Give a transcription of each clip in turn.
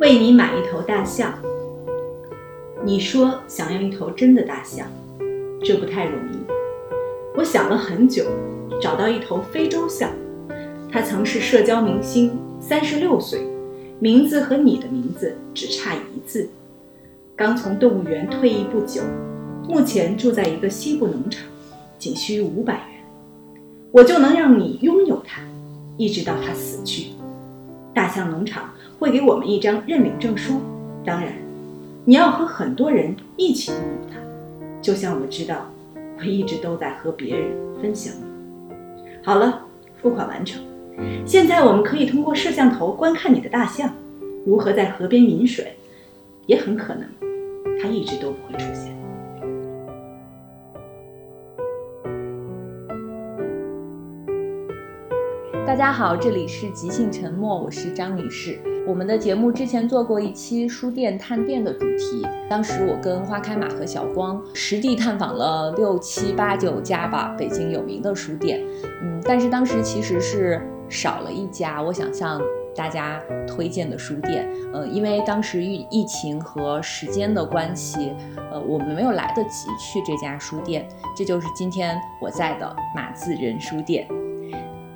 为你买一头大象。你说想要一头真的大象，这不太容易。我想了很久，找到一头非洲象，它曾是社交明星，三十六岁，名字和你的名字只差一字，刚从动物园退役不久，目前住在一个西部农场，仅需五百元，我就能让你拥有它，一直到它死去。大象农场会给我们一张认领证书，当然，你要和很多人一起拥有它，就像我知道，我一直都在和别人分享。好了，付款完成，现在我们可以通过摄像头观看你的大象如何在河边饮水，也很可能，它一直都不会出现。大家好，这里是即兴沉默，我是张女士。我们的节目之前做过一期书店探店的主题，当时我跟花开马和小光实地探访了六七八九家吧，北京有名的书店。嗯，但是当时其实是少了一家，我想向大家推荐的书店。呃，因为当时疫疫情和时间的关系，呃，我们没有来得及去这家书店。这就是今天我在的马自仁书店。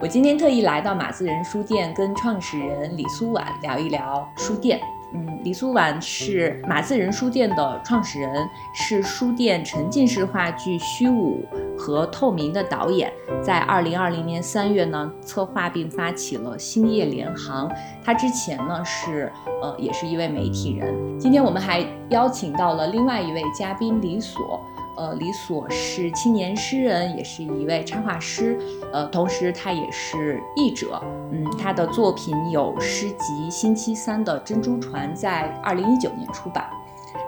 我今天特意来到马自仁书店，跟创始人李苏婉聊一聊书店。嗯，李苏婉是马自仁书店的创始人，是书店沉浸式话剧《虚无》和《透明》的导演。在二零二零年三月呢，策划并发起了星夜联航。他之前呢是呃，也是一位媒体人。今天我们还邀请到了另外一位嘉宾李所。呃，李所是青年诗人，也是一位插画师，呃，同时他也是译者。嗯，他的作品有诗集《星期三的珍珠船》在二零一九年出版。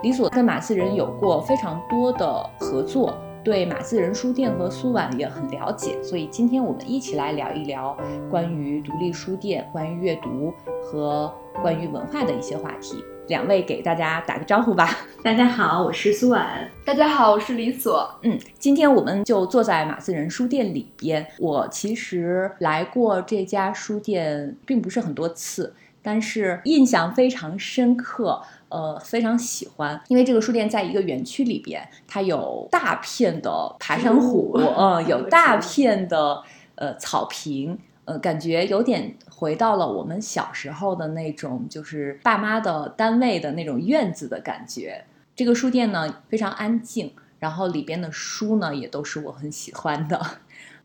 李所跟马自仁有过非常多的合作，对马自仁书店和苏婉也很了解，所以今天我们一起来聊一聊关于独立书店、关于阅读和关于文化的一些话题。两位给大家打个招呼吧。大家好，我是苏婉。大家好，我是李所。嗯，今天我们就坐在马自仁书店里边。我其实来过这家书店并不是很多次，但是印象非常深刻，呃，非常喜欢。因为这个书店在一个园区里边，它有大片的爬山虎，嗯，有大片的呃草坪。呃，感觉有点回到了我们小时候的那种，就是爸妈的单位的那种院子的感觉。这个书店呢非常安静，然后里边的书呢也都是我很喜欢的。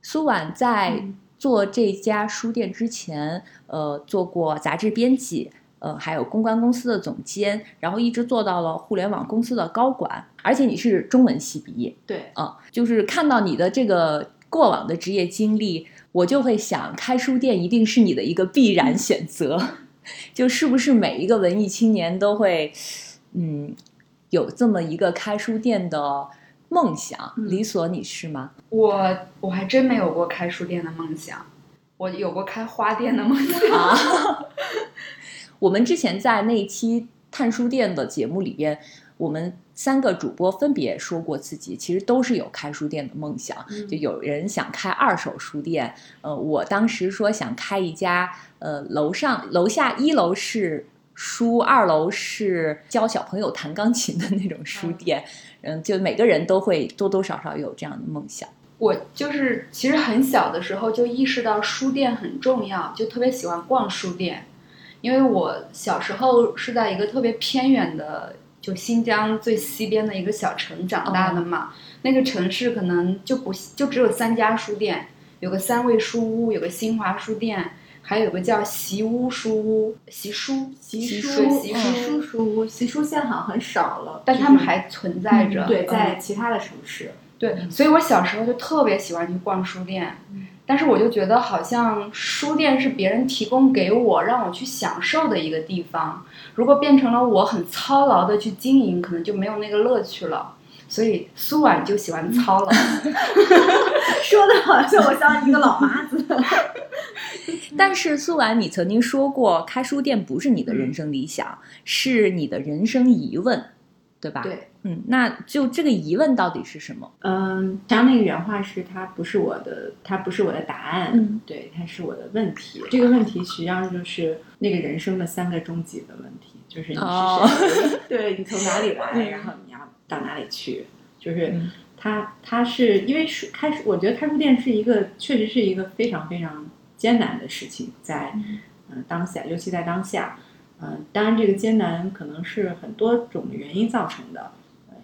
苏婉在做这家书店之前，呃，做过杂志编辑，呃，还有公关公司的总监，然后一直做到了互联网公司的高管。而且你是中文系毕业，对，啊，就是看到你的这个过往的职业经历。我就会想，开书店一定是你的一个必然选择，就是不是每一个文艺青年都会，嗯，有这么一个开书店的梦想。李所，你是吗？我我还真没有过开书店的梦想，我有过开花店的梦想。我们之前在那一期探书店的节目里边。我们三个主播分别说过自己其实都是有开书店的梦想，就有人想开二手书店，呃，我当时说想开一家，呃，楼上楼下一楼是书，二楼是教小朋友弹钢琴的那种书店，嗯，就每个人都会多多少少有这样的梦想。我就是其实很小的时候就意识到书店很重要，就特别喜欢逛书店，因为我小时候是在一个特别偏远的。就新疆最西边的一个小城长大的嘛，那个城市可能就不就只有三家书店，有个三味书屋，有个新华书店，还有个叫习屋书屋，习书习书习书书屋，习书现在好像很少了，但他们还存在着。对，在其他的城市。对，所以我小时候就特别喜欢去逛书店。但是我就觉得好像书店是别人提供给我让我去享受的一个地方，如果变成了我很操劳的去经营，可能就没有那个乐趣了。所以苏婉就喜欢操劳，说的好像我像一个老妈子。但是苏婉，你曾经说过，开书店不是你的人生理想，是你的人生疑问。对吧？对，嗯，那就这个疑问到底是什么？嗯，他那个原话是，它不是我的，它不是我的答案，嗯，对，它是我的问题。这个问题实际上就是那个人生的三个终极的问题。就是你是哦谁，对你从哪里来，嗯然后你要到哪里去，就是嗯它它是因为书开书，我觉得开书店是一个确实是一个非常非常艰难的事情，在嗯嗯当下，尤其在当下，嗯，当然这个艰难可能是很多种原因造成的，呃，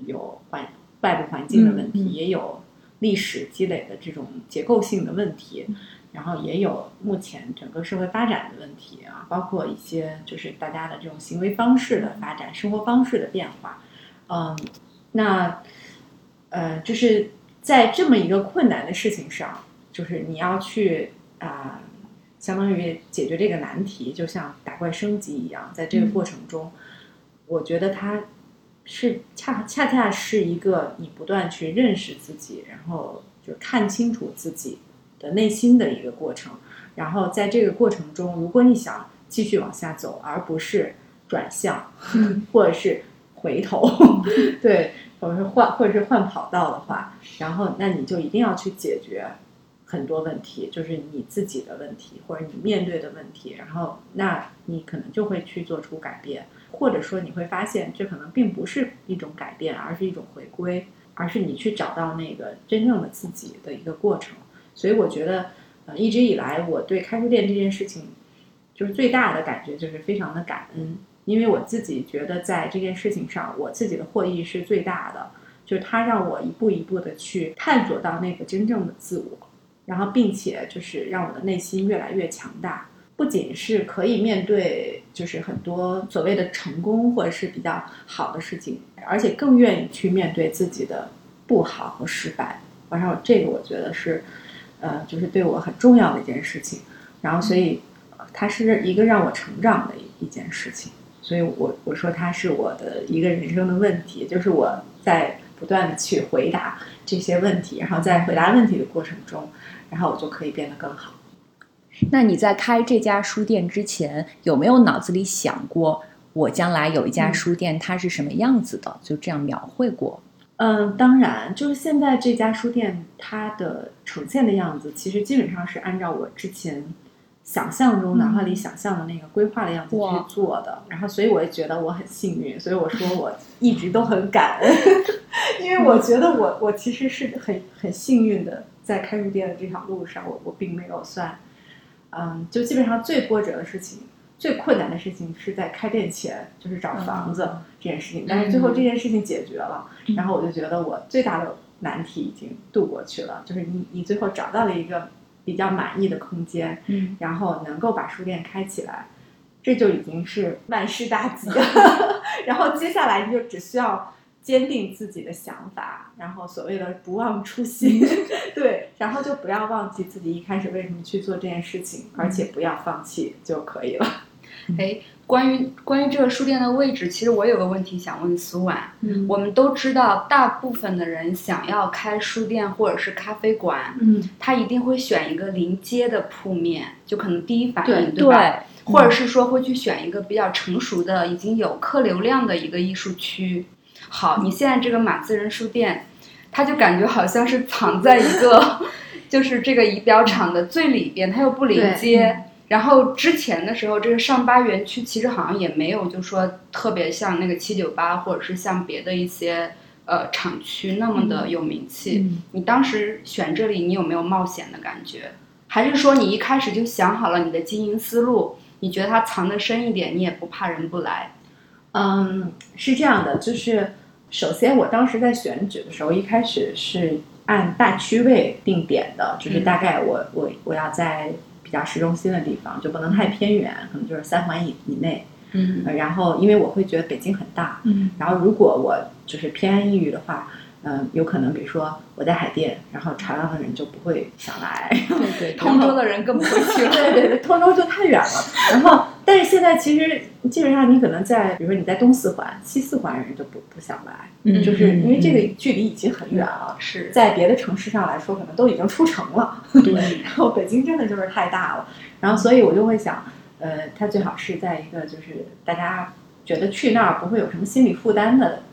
有环外部环境的问题，也有历史积累的这种结构性的问题，嗯。然后也有目前整个社会发展的问题啊，包括一些就是大家的这种行为方式的发展、生活方式的变化，嗯，那呃，就是在这么一个困难的事情上，就是你要去啊、相当于解决这个难题，就像打怪升级一样，在这个过程中，我觉得它是恰恰恰是一个你不断去认识自己，然后就看清楚自己的内心的一个过程。然后在这个过程中，如果你想继续往下走，而不是转向，或者是回头，对，或者是换，或者是换跑道的话，然后那你就一定要去解决很多问题，就是你自己的问题或者你面对的问题，然后那你可能就会去做出改变，或者说你会发现这可能并不是一种改变，而是一种回归，而是你去找到那个真正的自己的一个过程。所以我觉得，呃，一直以来我对开书店这件事情，就是最大的感觉就是非常的感恩，因为我自己觉得在这件事情上，我自己的获益是最大的，就是它让我一步一步的去探索到那个真正的自我，然后并且就是让我的内心越来越强大。不仅是可以面对，就是很多所谓的成功或者是比较好的事情，而且更愿意去面对自己的不好和失败。然后这个我觉得是，呃，就是对我很重要的一件事情。然后所以，它是一个让我成长的一一件事情。所以我我说它是我的一个人生的问题，就是我在不断的去回答这些问题，然后在回答问题的过程中，然后我就可以变得更好。那你在开这家书店之前，有没有脑子里想过，我将来有一家嗯书店，它是什么样子的？就这样描绘过？嗯，当然，就是现在这家书店它的呈现的样子，其实基本上是按照我之前想象中、脑海里想象的那个规划的样子去做的。然后，所以我也觉得我很幸运，所以我说我一直都很感恩，因为我觉得我我其实是很很幸运的，在开书店的这条路上，我我并没有算，嗯，就基本上最波折的事情。最困难的事情是在开店前，就是找房子这件事情。但是最后这件事情解决了，然后我就觉得我最大的难题已经度过去了，就是你你最后找到了一个比较满意的空间，嗯，然后能够把书店开起来，这就已经是万事大吉了。然后接下来你就只需要坚定自己的想法，然后所谓的不忘初心，对，然后就不要忘记自己一开始为什么去做这件事情，而且不要放弃就可以了。哎，关于关于这个书店的位置，其实我有个问题想问苏婉。嗯我们都知道，大部分的人想要开书店或者是咖啡馆，嗯，他一定会选一个临街的铺面，就可能第一反应，对吧？或者是说会去选一个比较成熟的、已经有客流量的一个艺术区。好，你现在这个马自仁书店，它就感觉好像是 藏在一个，就是这个仪表厂的最里边，它又不临街。然后之前的时候，这个上八园区其实好像也没有，就说特别像那个七九八，或者是像别的一些呃厂区那么的有名气。嗯你当时选这里，你有没有冒险的感觉？还是说你一开始就想好了你的经营思路？你觉得它藏得深一点，你也不怕人不来？嗯，是这样的，就是首先我当时在选址的时候，一开始是按大区位定点的，就是大概我、我我要在比较市中心的地方，就不能太偏远，可能就是三环以以内。嗯。呃然后因为我会觉得北京很大，嗯。然后如果我就是偏安一隅的话，嗯、有可能比如说我在海淀，然后朝阳的人就不会想来，对对通州的人更不会 去了。对对对，通州就太远了。然后，但是现在其实基本上你可能在，比如说你在东四环、西四环，人就不不想来，嗯就是因为这个距离已经很远了。是在别的城市上来说，可能都已经出城了。对，然后北京真的就是太大了，然后所以我就会想，呃，它最好是在一个就是大家觉得去那儿不会有什么心理负担的，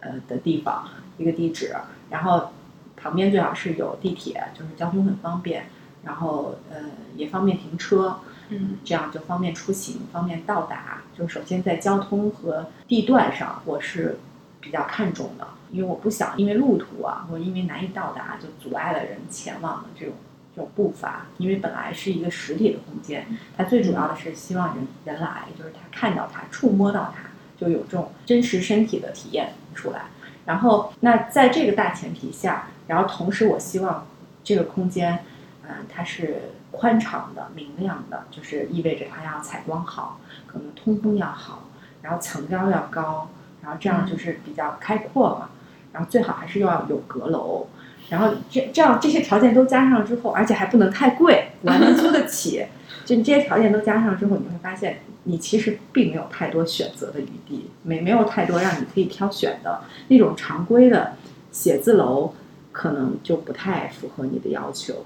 呃的地方，一个地址，然后旁边最好是有地铁，就是交通很方便，然后呃也方便停车，嗯这样就方便出行，方便到达。就首先在交通和地段上，我是比较看重的，因为我不想因为路途啊，或者因为难以到达，就阻碍了人前往的这种这种步伐。因为本来是一个实体的空间，它最主要的是希望人人来，就是他看到它，触摸到它，就有这种真实身体的体验出来。然后，那在这个大前提下，然后同时我希望这个空间，嗯、它是宽敞的、明亮的，就是意味着它要采光好，可能通风要好，然后层高要高，然后这样就是比较开阔嘛。然后最好还是要有阁楼，然后这这样这些条件都加上之后，而且还不能太贵，我还能租得起。就你这些条件都加上之后，你会发现你其实并没有太多选择的余地，没没有太多让你可以挑选的那种常规的写字楼，可能就不太符合你的要求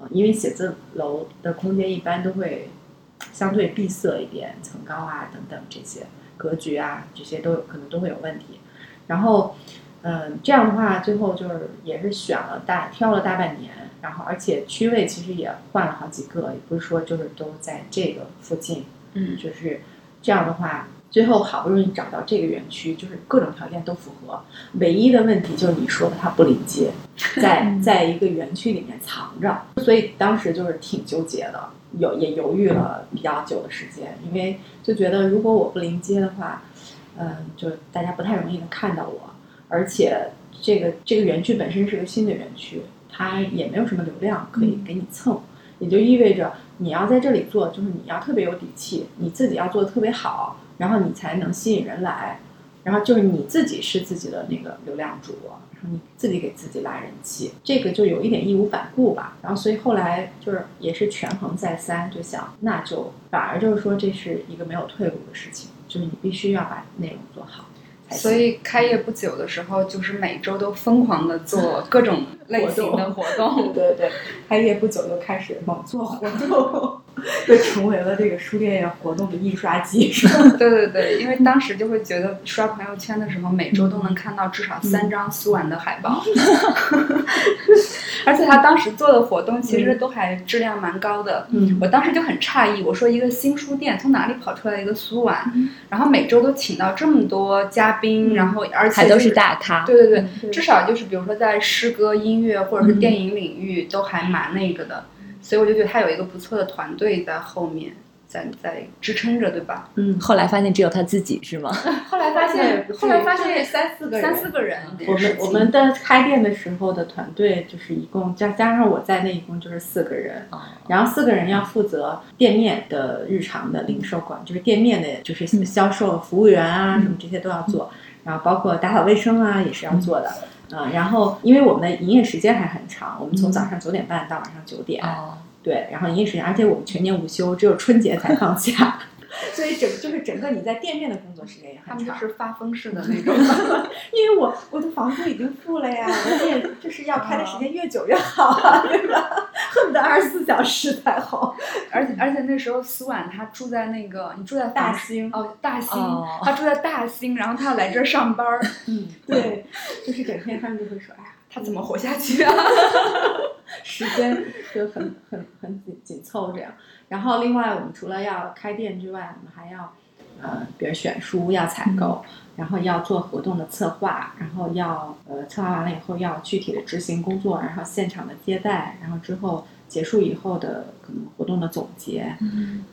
啊、因为写字楼的空间一般都会相对闭塞一点，层高啊等等这些格局啊这些都有可能都会有问题。然后，嗯，这样的话，最后就是也是选了大挑了大半年，然后而且区位其实也换了好几个，也不是说就是都在这个附近，嗯。就是这样的话，最后好不容易找到这个园区，就是各种条件都符合，唯一的问题就是你说的它不临街，在在一个园区里面藏着，所以当时就是挺纠结的，有也犹豫了比较久的时间，因为就觉得如果我不临街的话，嗯，就大家不太容易能看到我，而且这个这个园区本身是个新的园区，它也没有什么流量可以给你蹭，也就意味着你要在这里做，就是你要特别有底气，你自己要做的特别好，然后你才能吸引人来，然后就是你自己是自己的那个流量主，然后你自己给自己拉人气，这个就有一点义无反顾吧。然后所以后来就是也是权衡再三，就想那就反而就是说这是一个没有退路的事情，就是你必须要把内容做好。所以开业不久的时候，就是每周都疯狂的做 各种类型的活动。对对对，开业不久就开始猛做活动，就成为了这个书店业活动的印刷机，是吧？对对对，因为当时就会觉得刷朋友圈的时候，每周都能看到至少三张苏婉的海报，而且他当时做的活动其实都还质量蛮高的。嗯。我当时就很诧异，我说一个新书店从哪里跑出来一个苏婉，然后每周都请到这么多嘉宾，然后而且还都是大咖。对对对，对。至少就是比如说在诗歌、音乐或者是电影领域都还蛮那个的，所以我就觉得他有一个不错的团队在后面，在在支撑着，对吧？嗯，后来发现只有他自己是吗？后来发现，后来发现三四个人，三四个人，我们我们的开店的时候的团队就是一共加加上我在内，一共就是四个人。哦然后四个人要负责店面的日常的零售管，就是店面的，就是销售、服务员啊、什么这些都要做，然后包括打扫卫生啊也是要做的。嗯，然后因为我们的营业时间还很长，我们从早上九点半到晚上九点，哦，对，然后营业时间，而且我们全年无休，只有春节才放假，所以整就是整个你在店面的工作时间也很长。他们就是发疯式的 那种。因为我我的房租已经付了呀，我的店就是要开的时间越久越好啊，对吧？恨不得二十四小时才好。而且而且那时候苏婉她住在那个，你住在大兴，哦大兴哦，她住在大兴，然后她要来这儿上班儿，嗯，对，就是整天他们就会说，哎呀，她怎么活下去啊？时间就很很很紧紧凑这样。然后另外我们除了要开店之外，我们还要呃，比如选书要采购，然后要做活动的策划，然后要呃策划完了以后要具体的执行工作，然后现场的接待，然后之后结束以后的可能活动的总结，嗯。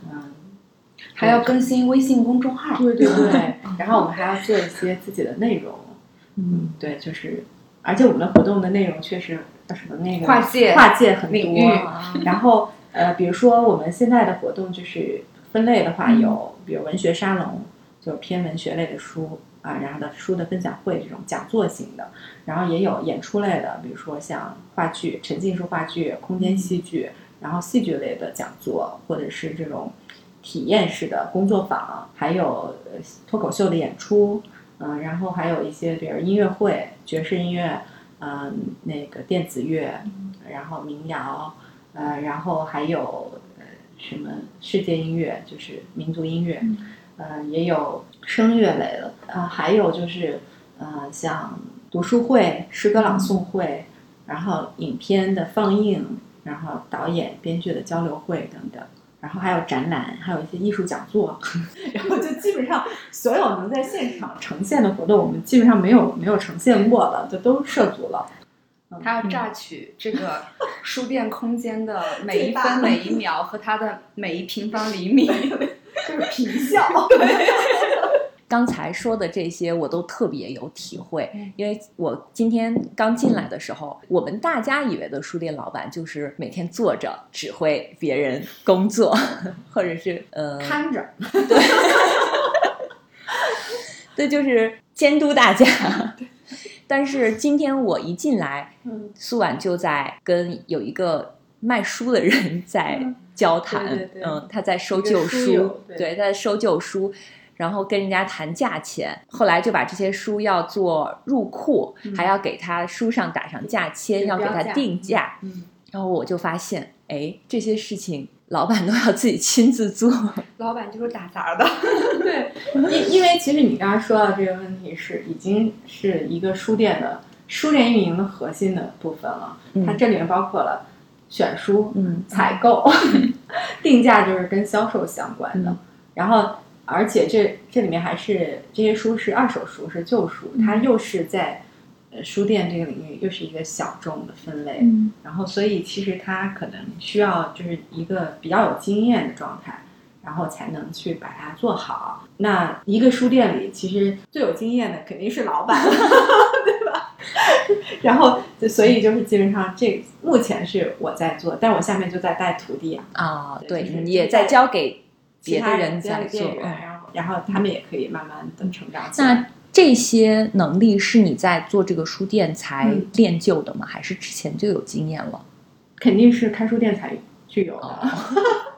还要更新微信公众号。对对对，然后我们还要做一些自己的内容，嗯，对，就是，而且我们的活动的内容确实什么那个跨界跨界很多，然后呃，比如说我们现在的活动就是分类的话有，比如文学沙龙，就偏文学类的书啊，然后的书的分享会这种讲座型的，然后也有演出类的，比如说像话剧、沉浸式话剧、空间戏剧，然后戏剧类的讲座，或者是这种体验式的工作坊，还有呃脱口秀的演出，嗯、然后还有一些比如音乐会、爵士音乐，嗯、那个电子乐，然后民谣，呃，然后还有呃什么世界音乐，就是民族音乐，呃，也有声乐类的，呃，还有就是呃像读书会、诗歌朗诵会，然后影片的放映，然后导演、编剧的交流会等等。然后还有展览，还有一些艺术讲座，然后就基本上所有能在现场呈现的活动，我们基本上没有没有呈现过的，就都涉足了。他要榨取这个书店空间的每一分每一秒和它的每一平方厘米，就是平效。刚才说的这些我都特别有体会，因为我今天刚进来的时候，我们大家以为的书店老板就是每天坐着指挥别人工作，或者是呃看着，对，对，就是监督大家。但是今天我一进来，苏婉就在跟有一个卖书的人 在交谈，嗯，他在收旧书，对，他在收旧书。然后跟人家谈价钱，后来就把这些书要做入库，还要给他书上打上价签，要给他定价。嗯，然后我就发现，哎，这些事情老板都要自己亲自做。老板就是打杂的。对，因因为其实你刚才说到这个问题是已经是一个书店的书店运营的核心的部分了。它这里面包括了选书、嗯，采购、定价，就是跟销售相关的。然后。而且这这里面还是这些书是二手书，是旧书，它又是在呃书店这个领域又是一个小众的分类，然后所以其实它可能需要就是一个比较有经验的状态，然后才能去把它做好。那一个书店里其实最有经验的肯定是老板，对吧？然后所以就是基本上这目前是我在做，但我下面就在带徒弟啊，啊，对，也在教给。别的人在做，然后然后他们也可以慢慢的成长。那这些能力是你在做这个书店才练就的吗？还是之前就有经验了？肯定是开书店才具有的。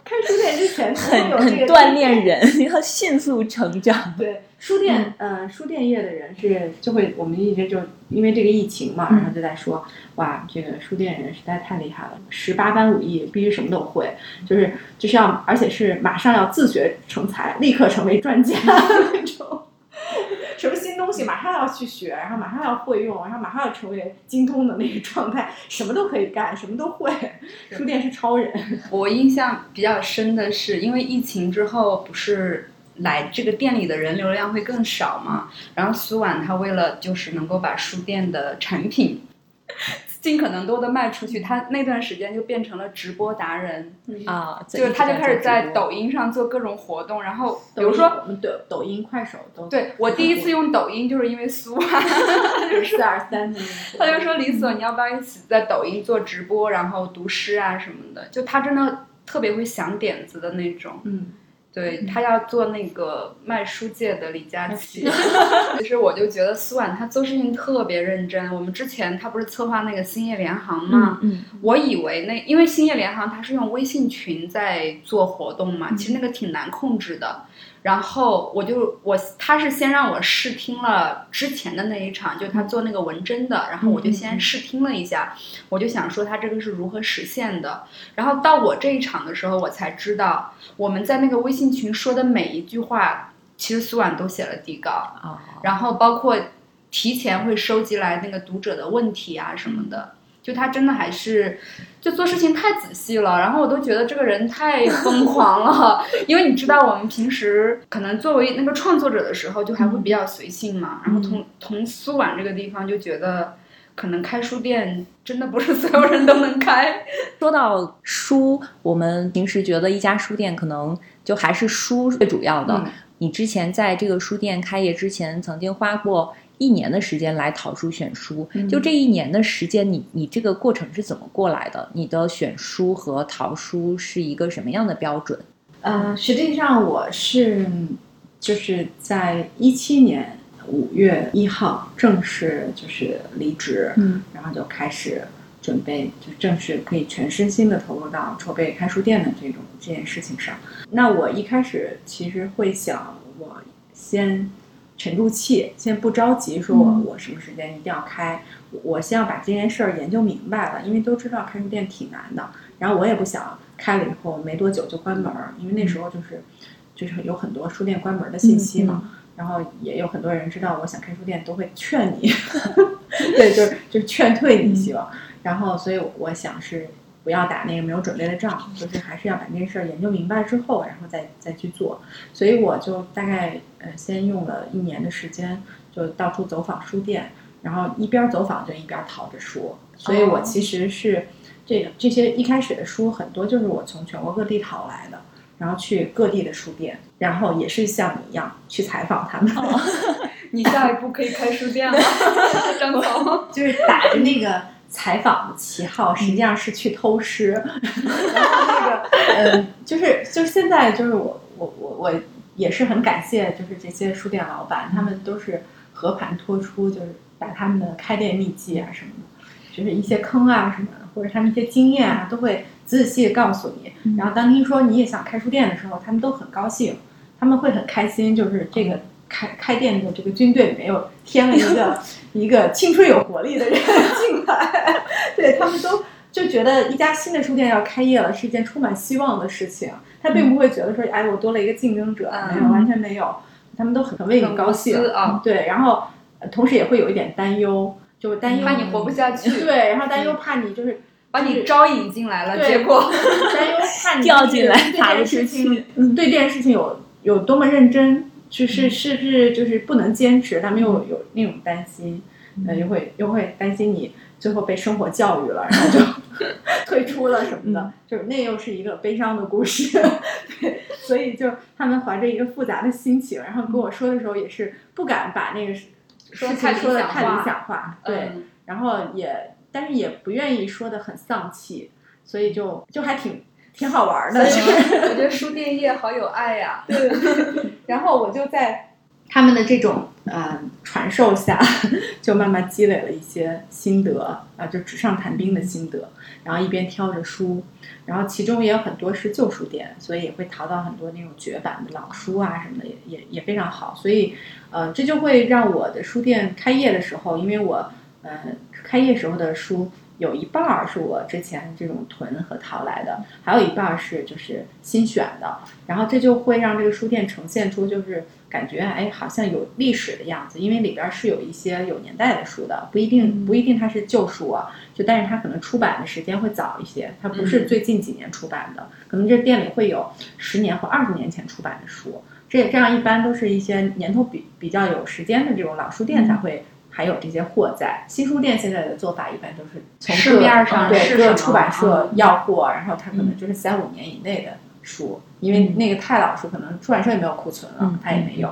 开书店之前很很锻炼人，要迅速成长。对，书店，嗯，书店业的人是就会，我们一直就因为这个疫情嘛，然后就在说，哇，这个书店人实在太厉害了，十八般武艺，必须什么都会，就是就是要，而且是马上要自学成才，立刻成为专家 那种。什么新东西马上要去学，然后马上要会用，然后马上要成为精通的那个状态，什么都可以干，什么都会。书店是超人。我印象比较深的是，因为疫情之后，不是来这个店里的人流量会更少嘛？然后苏婉她为了就是能够把书店的产品。尽可能多的卖出去，她那段时间就变成了直播达人啊，就是他就开始在抖音上做各种活动，然后比如说我们抖抖音、快手都对我第一次用抖音就是因为苏啊，四二三，他就说李所你要不要一起在抖音做直播，然后读诗啊什么的，就他真的特别会想点子的那种，嗯。对他要做那个卖书界的李佳琦，其实我就觉得苏婉她做事情特别认真。我们之前他不是策划那个兴业联行吗？嗯，我以为那因为兴业联行他是用微信群在做活动嘛，其实那个挺难控制的。然后我就我他是先让我试听了之前的那一场，就他做那个文针的，然后我就先试听了一下，我就想说他这个是如何实现的。然后到我这一场的时候，我才知道我们在那个微信群说的每一句话，其实苏婉都写了底稿啊，然后包括提前会收集来那个读者的问题啊什么的。就他真的还是，就做事情太仔细了，然后我都觉得这个人太疯狂了。因为你知道，我们平时可能作为那个创作者的时候，就还会比较随性嘛。然后从从苏婉这个地方，就觉得可能开书店真的不是 所有人都能开。说到书，我们平时觉得一家书店可能就还是书最主要的。你之前在这个书店开业之前，曾经花过。一年的时间来淘书选书，就这一年的时间，你你这个过程是怎么过来的？你的选书和淘书是一个什么样的标准？呃，实际上我是就是在一七年五月一号正式就是离职，嗯，然后就开始准备，就正式可以全身心的投入到筹备开书店的这种这件事情上。那我一开始其实会想，我先。沉住气，先不着急，说我我什么时间一定要开，我先要把这件事儿研究明白了，因为都知道开书店挺难的。然后我也不想开了以后没多久就关门儿，因为那时候就是就是有很多书店关门的信息嘛。然后也有很多人知道我想开书店，都会劝你，对，就是就是劝退你，希望。然后所以我想是不要打那个没有准备的仗，就是还是要把这事儿研究明白之后，然后再再去做。所以我就大概呃先用了一年的时间，就到处走访书店，然后一边走访就一边淘着书。所以我其实是这个这些一开始的书很多就是我从全国各地淘来的，然后去各地的书店，然后也是像你一样去采访他们。你下一步可以开书店了，张总。就是打着那个采访的旗号，实际上是去偷师。然后那个，嗯，就是就是现在就是我我我我也是很感谢，就是这些书店老板，他们都是和盘托出，就是把他们的开店秘籍啊什么的，就是一些坑啊什么的，或者他们一些经验啊，都会仔仔细细告诉你。然后当听说你也想开书店的时候，他们都很高兴，他们会很开心，就是这个。开开店的这个军队里面又添了一个一个青春有活力的人 进来，对他们都就觉得一家新的书店要开业了是一件充满希望的事情。他并不会觉得说，哎，我多了一个竞争者，没有，完全没有，他们都很很为你高兴啊。对，然后同时也会有一点担忧，就是担忧怕你活不下去，对，然后担忧怕你就是把你招引进来了，结果 担忧怕你掉进来，对这件事情，对这件事情有有多么认真。就是是不是就是不能坚持？他们又有那种担心，呃，又会又会担心你最后被生活教育了，然后就 退出了什么的，就是那又是一个悲伤的故事。对，所以就他们怀着一个复杂的心情，然后跟我说的时候也是不敢把那个事情说的太理想化，对，然后也但是也不愿意说的很丧气，所以就就还挺。挺好玩的，我觉得书店业好有爱呀。对对对。然后我就在他们的这种呃传授下，就慢慢积累了一些心得啊，就纸上谈兵的心得。然后一边挑着书，然后其中也有很多是旧书店，所以也会淘到很多那种绝版的老书啊什么的，也也也非常好。所以呃，这就会让我的书店开业的时候，因为我呃开业时候的书。有一半儿是我之前这种囤和淘来的，还有一半儿是就是新选的，然后这就会让这个书店呈现出就是感觉哎好像有历史的样子，因为里边是有一些有年代的书的，不一定不一定它是旧书啊，就但是它可能出版的时间会早一些，它不是最近几年出版的，可能这店里会有十年或二十年前出版的书，这这样一般都是一些年头比比较有时间的这种老书店才会。还有这些货在新书店现在的做法一般都是从市面上对各出版社要货，然后他可能就是三五年以内的书，因为那个太老书可能出版社也没有库存了，他也没有。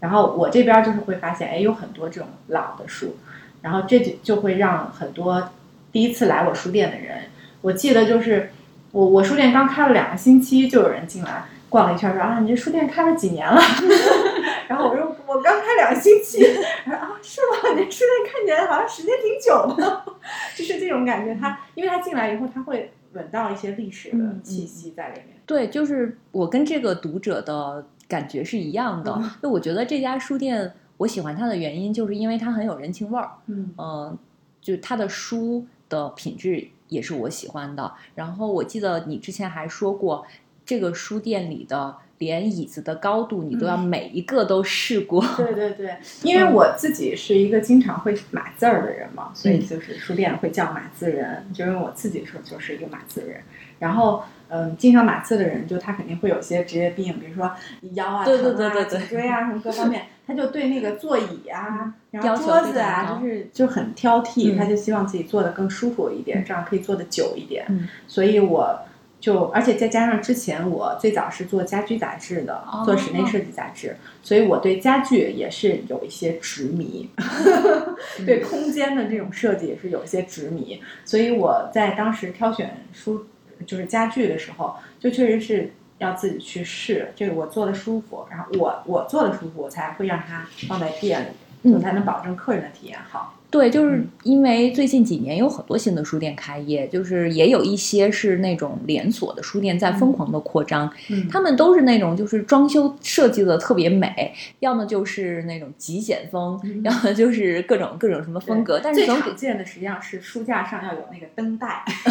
然后我这边就是会发现，哎，有很多这种老的书，然后这就就会让很多第一次来我书店的人，我记得就是我我书店刚开了两个星期，就有人进来。逛了一圈，说啊，你这书店开了几年了？然后我说我刚开两个星期。说啊，是吗？你这书店看起来好像时间挺久的，就是这种感觉。他因为他进来以后，他会闻到一些历史的气息在里面。对，就是我跟这个读者的感觉是一样的。就我觉得这家书店，我喜欢它的原因，就是因为它很有人情味儿。嗯，就它的书的品质也是我喜欢的。然后我记得你之前还说过。这个书店里的连椅子的高度，你都要每一个都试过。对对对，因为我自己是一个经常会码字儿的人嘛，所以就是书店会叫码字人，就因为我自己说就是一个码字人。然后，嗯，经常码字的人，就他肯定会有些职业病，比如说腰啊疼啊、颈椎啊什么各方面，他就对那个座椅啊、然后桌子啊，就是就很挑剔，他就希望自己坐的更舒服一点，这样可以坐的久一点。所以我。就而且再加上之前我最早是做家居杂志的，做室内设计杂志，所以我对家具也是有一些执迷，对空间的这种设计也是有一些执迷。所以我在当时挑选书就是家具的时候，就确实是要自己去试，这个我做的舒服，然后我我做的舒服，我才会让它放在店里，才能保证客人的体验好。对，就是因为最近几年有很多新的书店开业，就是也有一些是那种连锁的书店在疯狂的扩张。嗯，他们都是那种就是装修设计的特别美，要么就是那种极简风，要么就是各种各种什么风格。但是最常见的实际上是书架上要有那个灯带，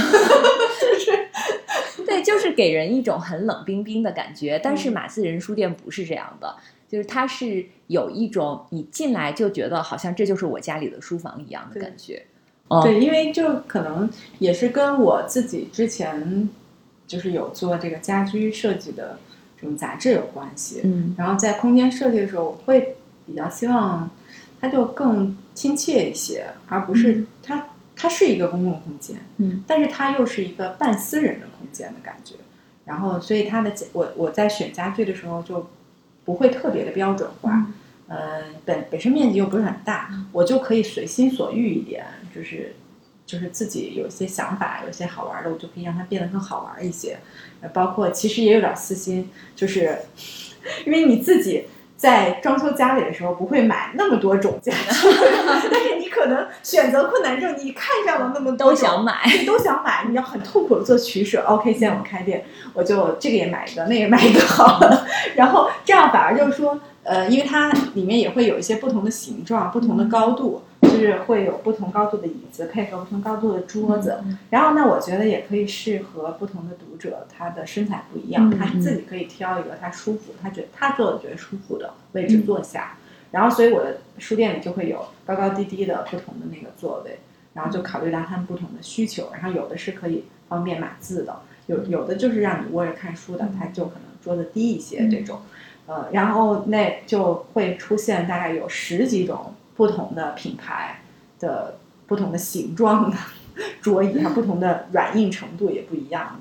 就是对，就是给人一种很冷冰冰的感觉。但是马自人书店不是这样的。就是它是有一种你进来就觉得好像这就是我家里的书房一样的感觉，哦对，因为就可能也是跟我自己之前就是有做这个家居设计的这种杂志有关系。嗯然后在空间设计的时候，我会比较希望它就更亲切一些，而不是它它是一个公共空间，嗯但是它又是一个半私人的空间的感觉。然后，所以它的我我在选家具的时候就不会特别的标准化，呃，本本身面积又不是很大，我就可以随心所欲一点，就是就是自己有一些想法，有一些好玩的，我就可以让它变得更好玩一些。呃包括其实也有点私心，就是因为你自己在装修家里的时候不会买那么多种家具，但是你可能选择困难症，你看上了那么多都种想买。对，都想买，你要很痛苦的做取舍。OK，现在我开店，我就这个也买一个，那个也买一个好了。然后这样反而就是说，呃，因为它里面也会有一些不同的形状、不同的高度，就是会有不同高度的椅子配合不同高度的桌子。然后呢，我觉得也可以适合不同的读者，他的身材不一样，嗯他自己可以挑一个他舒服，他觉得他坐的觉得舒服的位置坐下。然后，所以我的书店里就会有高高低低的不同的那个座位。然后就考虑到他们不同的需求，然后有的是可以方便码字的，有有的就是让你窝着看书的，它就可能桌子低一些这种，呃，然后那就会出现大概有十几种不同的品牌的不同的形状的桌椅，它不同的软硬程度也不一样。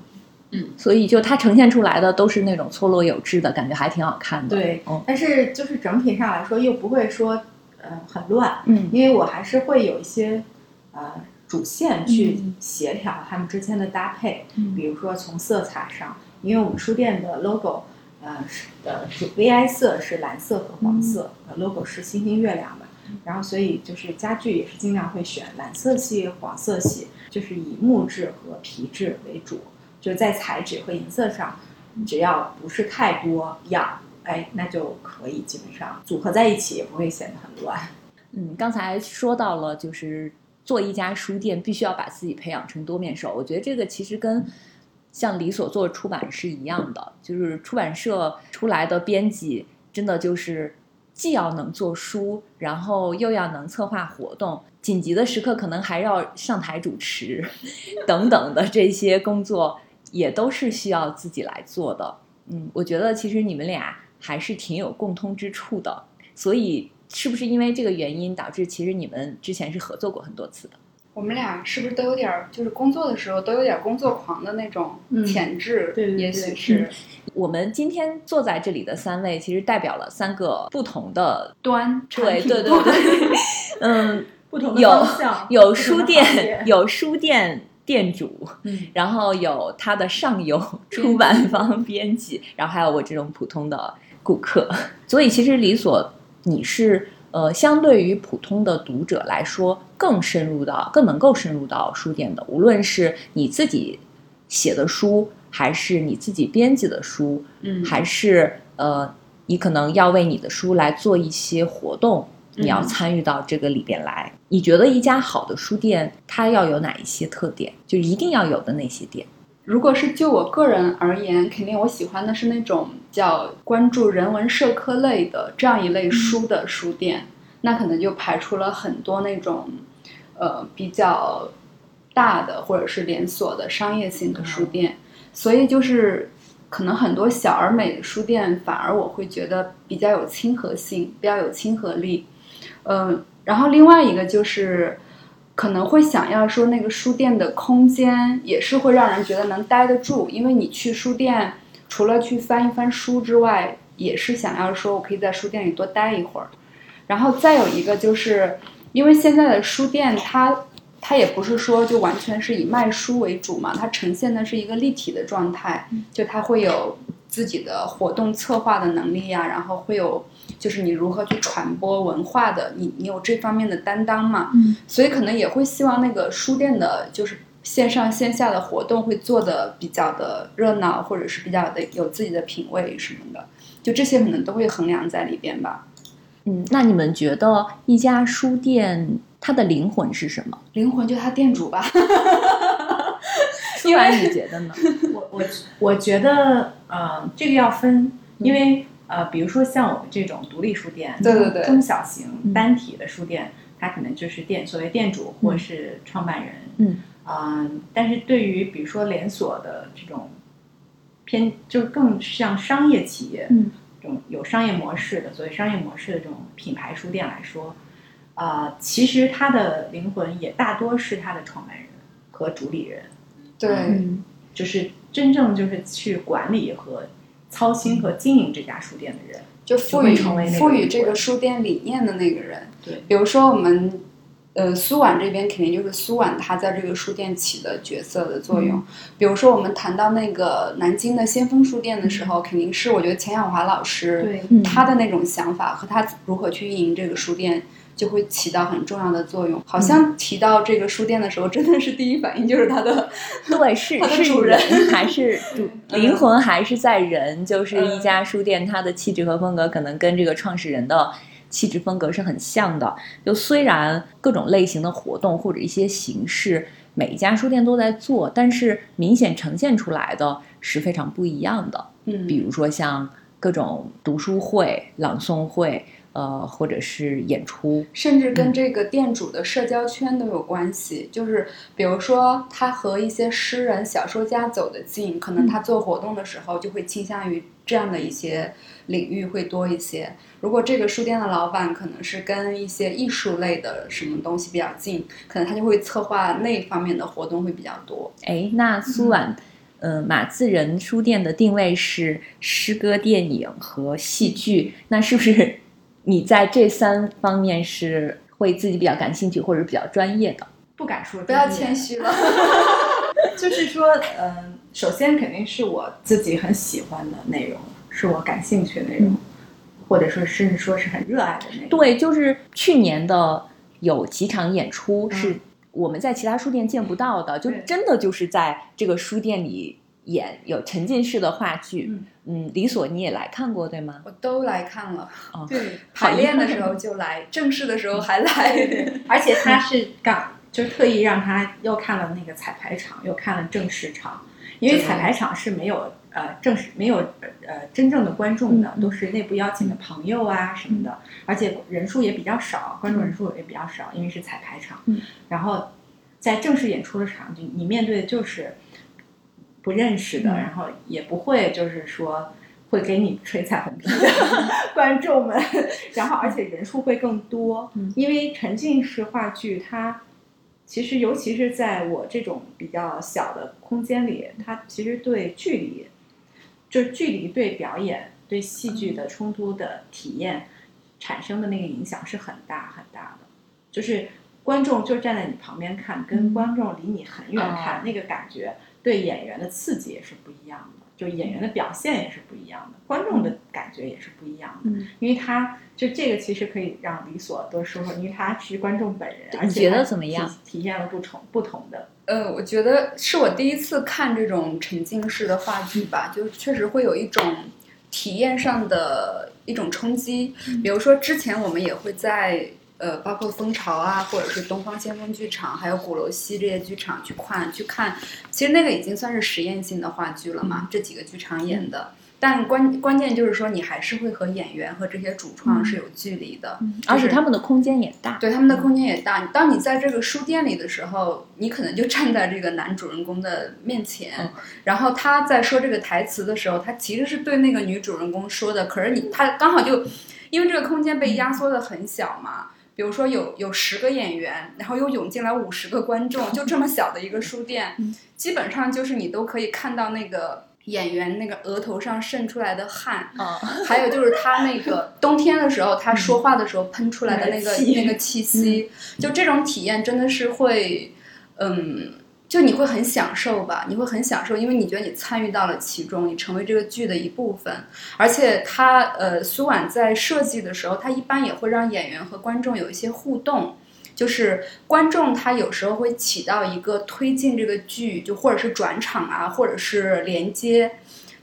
嗯所以就它呈现出来的都是那种错落有致的感觉，还挺好看的。对嗯，但是就是整体上来说又不会说呃很乱，嗯。因为我还是会有一些呃主线去嗯。协调它们之间的搭配，嗯。比如说从色彩上，因为我们书店的 logo 呃是的主 VI 色是蓝色和黄色、呃 l o g o 是星星月亮嘛，然后所以就是家具也是尽量会选蓝色系、黄色系，就是以木质和皮质为主，就是在材质和颜色上，只要不是太多样。哎，那就可以基本上组合在一起，也不会显得很乱。嗯，刚才说到了，就是做一家书店必须要把自己培养成多面手。我觉得这个其实跟像李所做出版是一样的，就是出版社出来的编辑，真的就是既要能做书，然后又要能策划活动，紧急的时刻可能还要上台主持，等等的这些工作，也都是需要自己来做的。嗯，我觉得其实你们俩还是挺有共通之处的，所以是不是因为这个原因导致其实你们之前是合作过很多次的？我们俩是不是都有点儿，就是工作的时候都有点儿工作狂的那种嗯潜质？对对对。也许是。我们今天坐在这里的三位，其实代表了三个不同的，端对对对对，嗯，不同的有方向，有书店，有书店店主，嗯。然后有他的上游出版方编辑，然后还有我这种普通的顾客。所以其实李所，你是呃，相对于普通的读者来说，更深入到、更能够深入到书店的，无论是你自己写的书，还是你自己编辑的书，嗯还是呃，你可能要为你的书来做一些活动，你要嗯参与到这个里边来。你觉得一家好的书店它要有哪一些特点？就一定要有的那些点？如果是就我个人而言，肯定我喜欢的是那种叫关注人文社科类的这样一类书的书店，那可能就排除了很多那种呃比较大的或者是连锁的商业性的书店，所以就是可能很多小而美的书店，反而我会觉得比较有亲和性，比较有亲和力。嗯、然后另外一个就是。可能会想要说那个书店的空间也是会让人觉得能待得住，因为你去书店除了去翻一翻书之外，也是想要说我可以在书店里多待一会儿。然后再有一个就是，因为现在的书店它它也不是说就完全是以卖书为主嘛，它呈现的是一个立体的状态，就它会有自己的活动策划的能力呀、然后会有就是你如何去传播文化的，你你有这方面的担当嘛？嗯，所以可能也会希望那个书店的，就是线上线下的活动会做的比较的热闹，或者是比较的有自己的品味什么的，就这些可能都会衡量在里边吧。嗯，那你们觉得一家书店它的灵魂是什么？灵魂就它店主吧，舒然，你觉得呢？我我我觉得，呃，这个要分，因为呃，比如说像我们这种独立书店，对对对中小型嗯。单体的书店，它可能就是店所谓店主或是创办人，嗯。嗯，但是对于比如说连锁的这种偏，就更像商业企业，嗯，这种有商业模式的，所谓商业模式的这种品牌书店来说，啊、其实它的灵魂也大多是它的创办人和主理人，对，嗯就是真正就是去管理和操心和经营这家书店的人。就赋予成为赋予这个书店理念的那个人。对，比如说我们。呃，苏婉这边肯定就是苏婉她在这个书店起的角色的作用。比如说，我们谈到那个南京的先锋书店的时候，肯定是我觉得钱小华老师对嗯他的那种想法和他如何去运营这个书店，就会起到很重要的作用。好像提到这个书店的时候，真的是第一反应就是它的对，是 是主人还是 主灵魂还是在人？就是一家书店，它的气质和风格可能跟这个创始人的气质风格是很像的。就虽然各种类型的活动或者一些形式，每一家书店都在做，但是明显呈现出来的是非常不一样的。嗯比如说像各种读书会、朗诵会，呃，或者是演出，甚至跟这个店主的社交圈都有关系。就是比如说，他和一些诗人、小说家走得近，可能他做活动的时候就会倾向于这样的一些领域会多一些。如果这个书店的老板可能是跟一些艺术类的什么东西比较近，可能他就会策划那方面的活动会比较多。哎，那苏婉，呃，马自仁书店的定位是诗歌、电影和戏剧，那是不是你在这三方面是会自己比较感兴趣或者比较专业的？不敢说，不要谦。虚了。就是说，嗯、首先肯定是我自己很喜欢的内容，是我感兴趣的内容，嗯或者说甚至说是很热爱的内容。对，就是去年的有几场演出嗯是我们在其他书店见不到的，就真的就是在这个书店里演，有沉浸式的话剧。嗯嗯，李所你也来看过对吗？我都来看了，哦，对，排练的时候就来，正式的时候还来。而且他是刚就特意让他又看了那个彩排场，又看了正式场，因为彩排场是没有呃正式没有呃真正的观众的，都是内部邀请的朋友啊什么的，而且人数也比较少，观众人数也比较少，因为是彩排场。嗯然后在正式演出的场，景你面对的就是不认识的，嗯。然后也不会就是说。会给你吹彩虹屁的 观众们，然后而且人数会更多，嗯。因为沉浸式话剧它其实尤其是在我这种比较小的空间里，它其实对距离，就是距离对表演、对戏剧的冲突的体验产生的那个影响是很大很大的。就是观众就站在你旁边看，跟嗯。观众离你很远看，哦。那个感觉对演员的刺激也是不一样的。就演员的表现也是不一样的，观众的感觉也是不一样的，嗯因为他就这个其实可以让李所多说说，因为他是观众本人，而且你觉得怎么样体体验了不同不同的，呃，我觉得是我第一次看这种沉浸式的话剧吧，就确实会有一种体验上的一种冲击。比如说之前我们也会在呃，包括蜂巢啊，或者是东方先锋剧场，还有鼓楼西这些剧场去看去看，其实那个已经算是实验性的话剧了嘛，这几个剧场演的。但关关键就是说，你还是会和演员和这些主创是有距离的，而且就是他们的空间也大。对他们的空间也大。当你在这个书店里的时候，你可能就站在这个男主人公的面前，嗯然后他在说这个台词的时候，他其实是对那个女主人公说的，可是你他刚好就因为这个空间被压缩的很小嘛。比如说有有十个演员，然后又涌进来五十个观众，就这么小的一个书店，基本上就是你都可以看到那个演员那个额头上渗出来的汗，啊，还有就是他那个 冬天的时候，他说话的时候喷出来的那个那个气那个气息，就这种体验真的是会，嗯，就你会很享受吧，你会很享受，因为你觉得你参与到了其中，你成为这个剧的一部分。而且他呃，苏婉在设计的时候，他一般也会让演员和观众有一些互动。就是观众他有时候会起到一个推进这个剧，就或者是转场啊，或者是连接。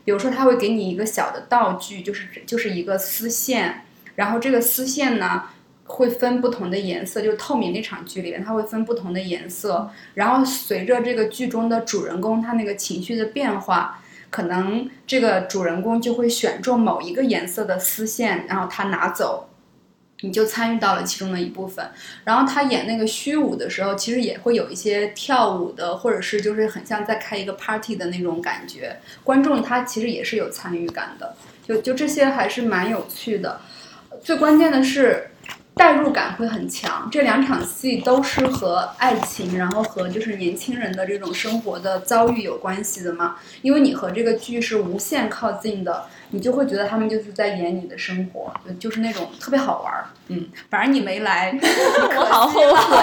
比如说，他会给你一个小的道具，就是就是一个丝线，然后这个丝线呢会分不同的颜色，就是透明那场剧里面它会分不同的颜色，然后随着这个剧中的主人公他那个情绪的变化，可能这个主人公就会选中某一个颜色的丝线，然后他拿走。你就参与到了其中的一部分。然后他演那个虚舞的时候，其实也会有一些跳舞的，或者是就是很像在开一个 party 的那种感觉。观众他其实也是有参与感的，就就这些还是蛮有趣的。最关键的是。代入感会很强，这两场戏都是和爱情，然后和就是年轻人的这种生活的遭遇有关系的嘛。因为你和这个剧是无限靠近的，你就会觉得他们就是在演你的生活，就是那种特别好玩儿。嗯，反正你没来，我好后悔。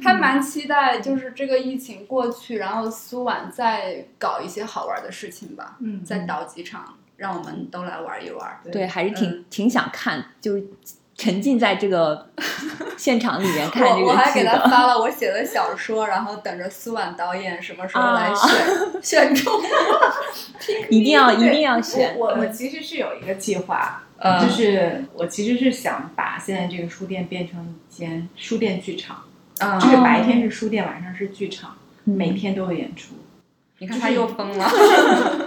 还蛮期待，就是这个疫情过去，然后苏婉再搞一些好玩的事情吧。嗯，再导几场。让我们都来玩一玩，对，还是挺挺想看，就是沉浸在这个 现场里面看这个我我还给他发了我写的小说，然后等着苏婉导演什么时候来选 选中，一定要一定要选。我我其实是有一个计划，就是我其实是想把现在这个书店变成一间书店剧场，就是白天是书店，晚上是剧场，每天都有演出。你看他又疯了，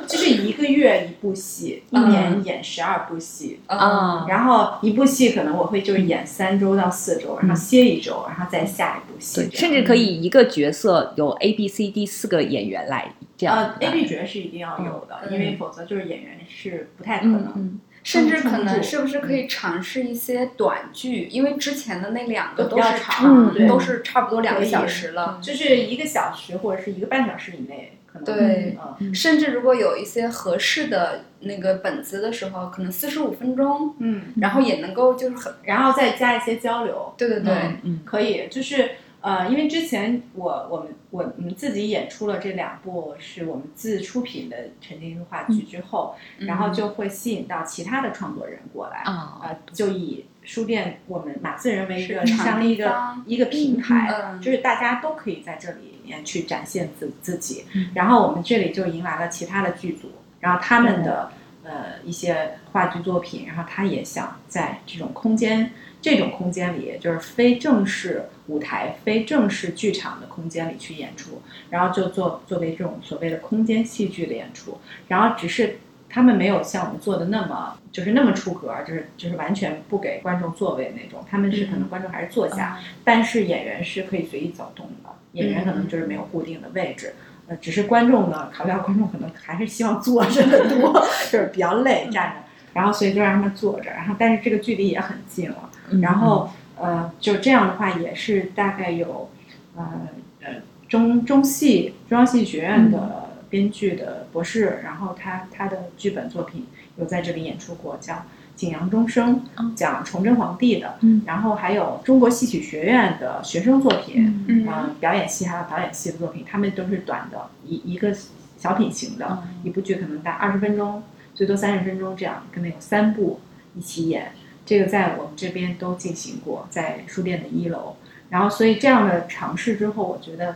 就是一个月一部戏，一年演十二部戏啊。然后一部戏可能我会就是演三周到四周，然后歇一周，然后再下一部戏。甚至可以一个角色有 A、B、C、D 四个演员来这样。呃，A、B 角是一定要有的，因为否则就是演员是不太可能。甚至可能是不是可以尝试一些短剧？因为之前的那两个都是长，都是差不多两个小时了，就是一个小时或者是一个半小时以内。对，甚至如果有一些合适的那个本子的时候，可能四十五分钟，嗯，然后也能够就是很，然后再加一些交流，对对对，嗯，可以，就是呃，因为之前我我们我们自己演出了这两部是我们自出品的沉浸式话剧之后，然后就会吸引到其他的创作人过来啊，呃，就以书店我们马自人为一个像一个一个平台，就是大家都可以在这里面。去展现自自己，然后我们这里就迎来了其他的剧组，然后他们的呃一些话剧作品，然后他也想在这种空间，这种空间里，就是非正式舞台、非正式剧场的空间里去演出，然后就做作为这种所谓的空间戏剧的演出，然后只是他们没有像我们做的那么就是那么出格，就是就是完全不给观众座位那种，他们是可能观众还是坐下，但是演员是可以随意走动的。演员可能就是没有固定的位置，呃，只是观众呢，考虑到观众可能还是希望坐着的多，就是比较累站着，然后所以就让他们坐着，然后但是这个距离也很近了，然后呃，就这样的话也是大概有呃呃中中戏中央戏剧学院的编剧的博士，然后他他的剧本作品有在这里演出过，叫。景阳钟声讲崇祯皇帝的，然后还有中国戏曲学院的学生作品，嗯，表演系还有导演系的作品，他们都是短的，一一个小品型的，一部剧可能大二十分钟，最多三十分钟这样，可能有三部一起演，这个在我们这边都进行过，在书店的一楼，然后所以这样的尝试之后，我觉得。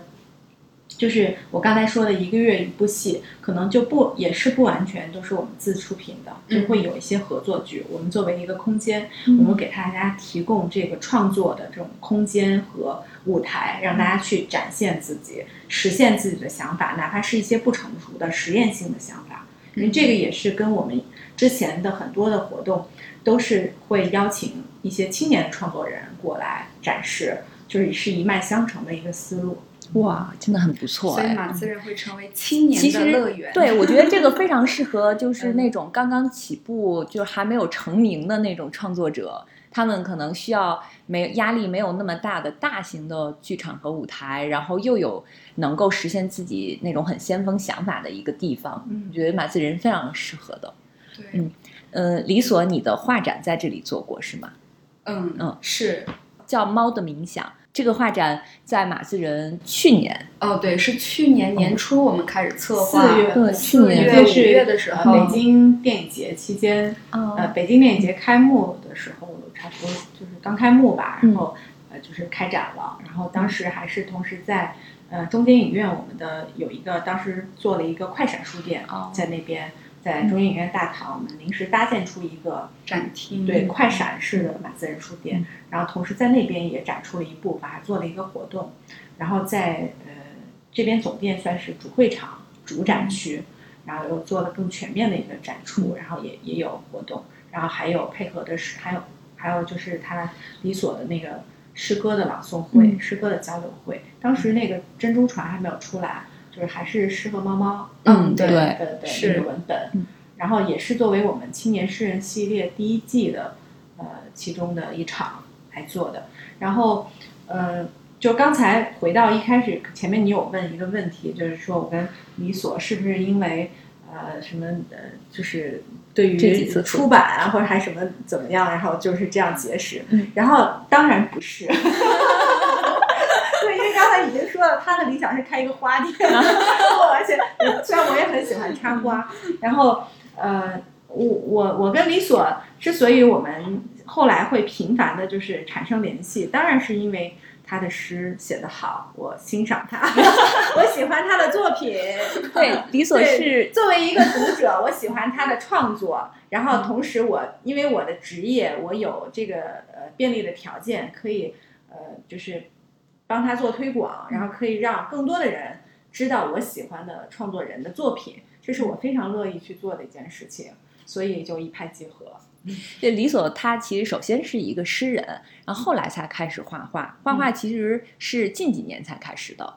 就是我刚才说的一个月一部戏，可能就不也是不完全都是我们自出品的，就会有一些合作剧。我们作为一个空间，我们给大家提供这个创作的这种空间和舞台，让大家去展现自己，实现自己的想法，哪怕是一些不成熟的实验性的想法。因为这个也是跟我们之前的很多的活动，都是会邀请一些青年的创作人过来展示，就是是一脉相承的一个思路。哇，真的很不错哎！所以马自人会成为青年的乐园。对，我觉得这个非常适合，就是那种刚刚起步，就是还没有成名的那种创作者，他们可能需要没压力没有那么大的大型的剧场和舞台，然后又有能够实现自己那种很先锋想法的一个地方。嗯，我觉得马自人非常适合的。对，嗯，呃，李所，你的画展在这里做过是吗？嗯嗯，是叫猫的冥想。这个画展在马自人去年哦，对，是去年年初我们开始策划，四月，四月五月的时候，北京电影节期间，呃，北京电影节开幕的时候，差不多就是刚开幕吧，然后呃，就是开展了，然后当时还是同时在呃中间影院，我们的有一个当时做了一个快闪书店，在那边。在中影院大堂，我们临时搭建出一个展厅，对快闪式的马自人书店。然后同时在那边也展出了一部分，还做了一个活动。然后在呃这边总店算是主会场、主展区，然后又做了更全面的一个展出，然后也也有活动。然后还有配合的是还有还有就是他李所的那个诗歌的朗诵会、嗯诗歌的交流会。当时那个珍珠船还没有出来，就是还是适合猫猫嗯对对的的是那个文本，嗯然后也是作为我们青年诗人系列第一季的呃其中的一场来做的。然后呃，就刚才回到一开始前面你有问一个问题，就是说我跟李所是不是因为呃什么呃就是对于出版啊或者还什么怎么样，然后就是这样结识。嗯然后当然不是。对，因为刚才已经说了，他的理想是开一个花店，而且虽然我也很喜欢插花，然后呃，我我我跟李所之所以我们后来会频繁的就是产生联系，当然是因为他的诗写得好，我欣赏他，我喜欢他的作品。对，李所是作为一个读者，我喜欢他的创作，然后同时我因为我的职业，我有这个呃便利的条件，可以呃就是帮他做推广，然后可以让更多的人知道我喜欢的创作人的作品，这是我非常乐意去做的一件事情，所以就一拍即合。这李所，他其实首先是一个诗人，然后后来才开始画画。画画其实是近几年才开始的。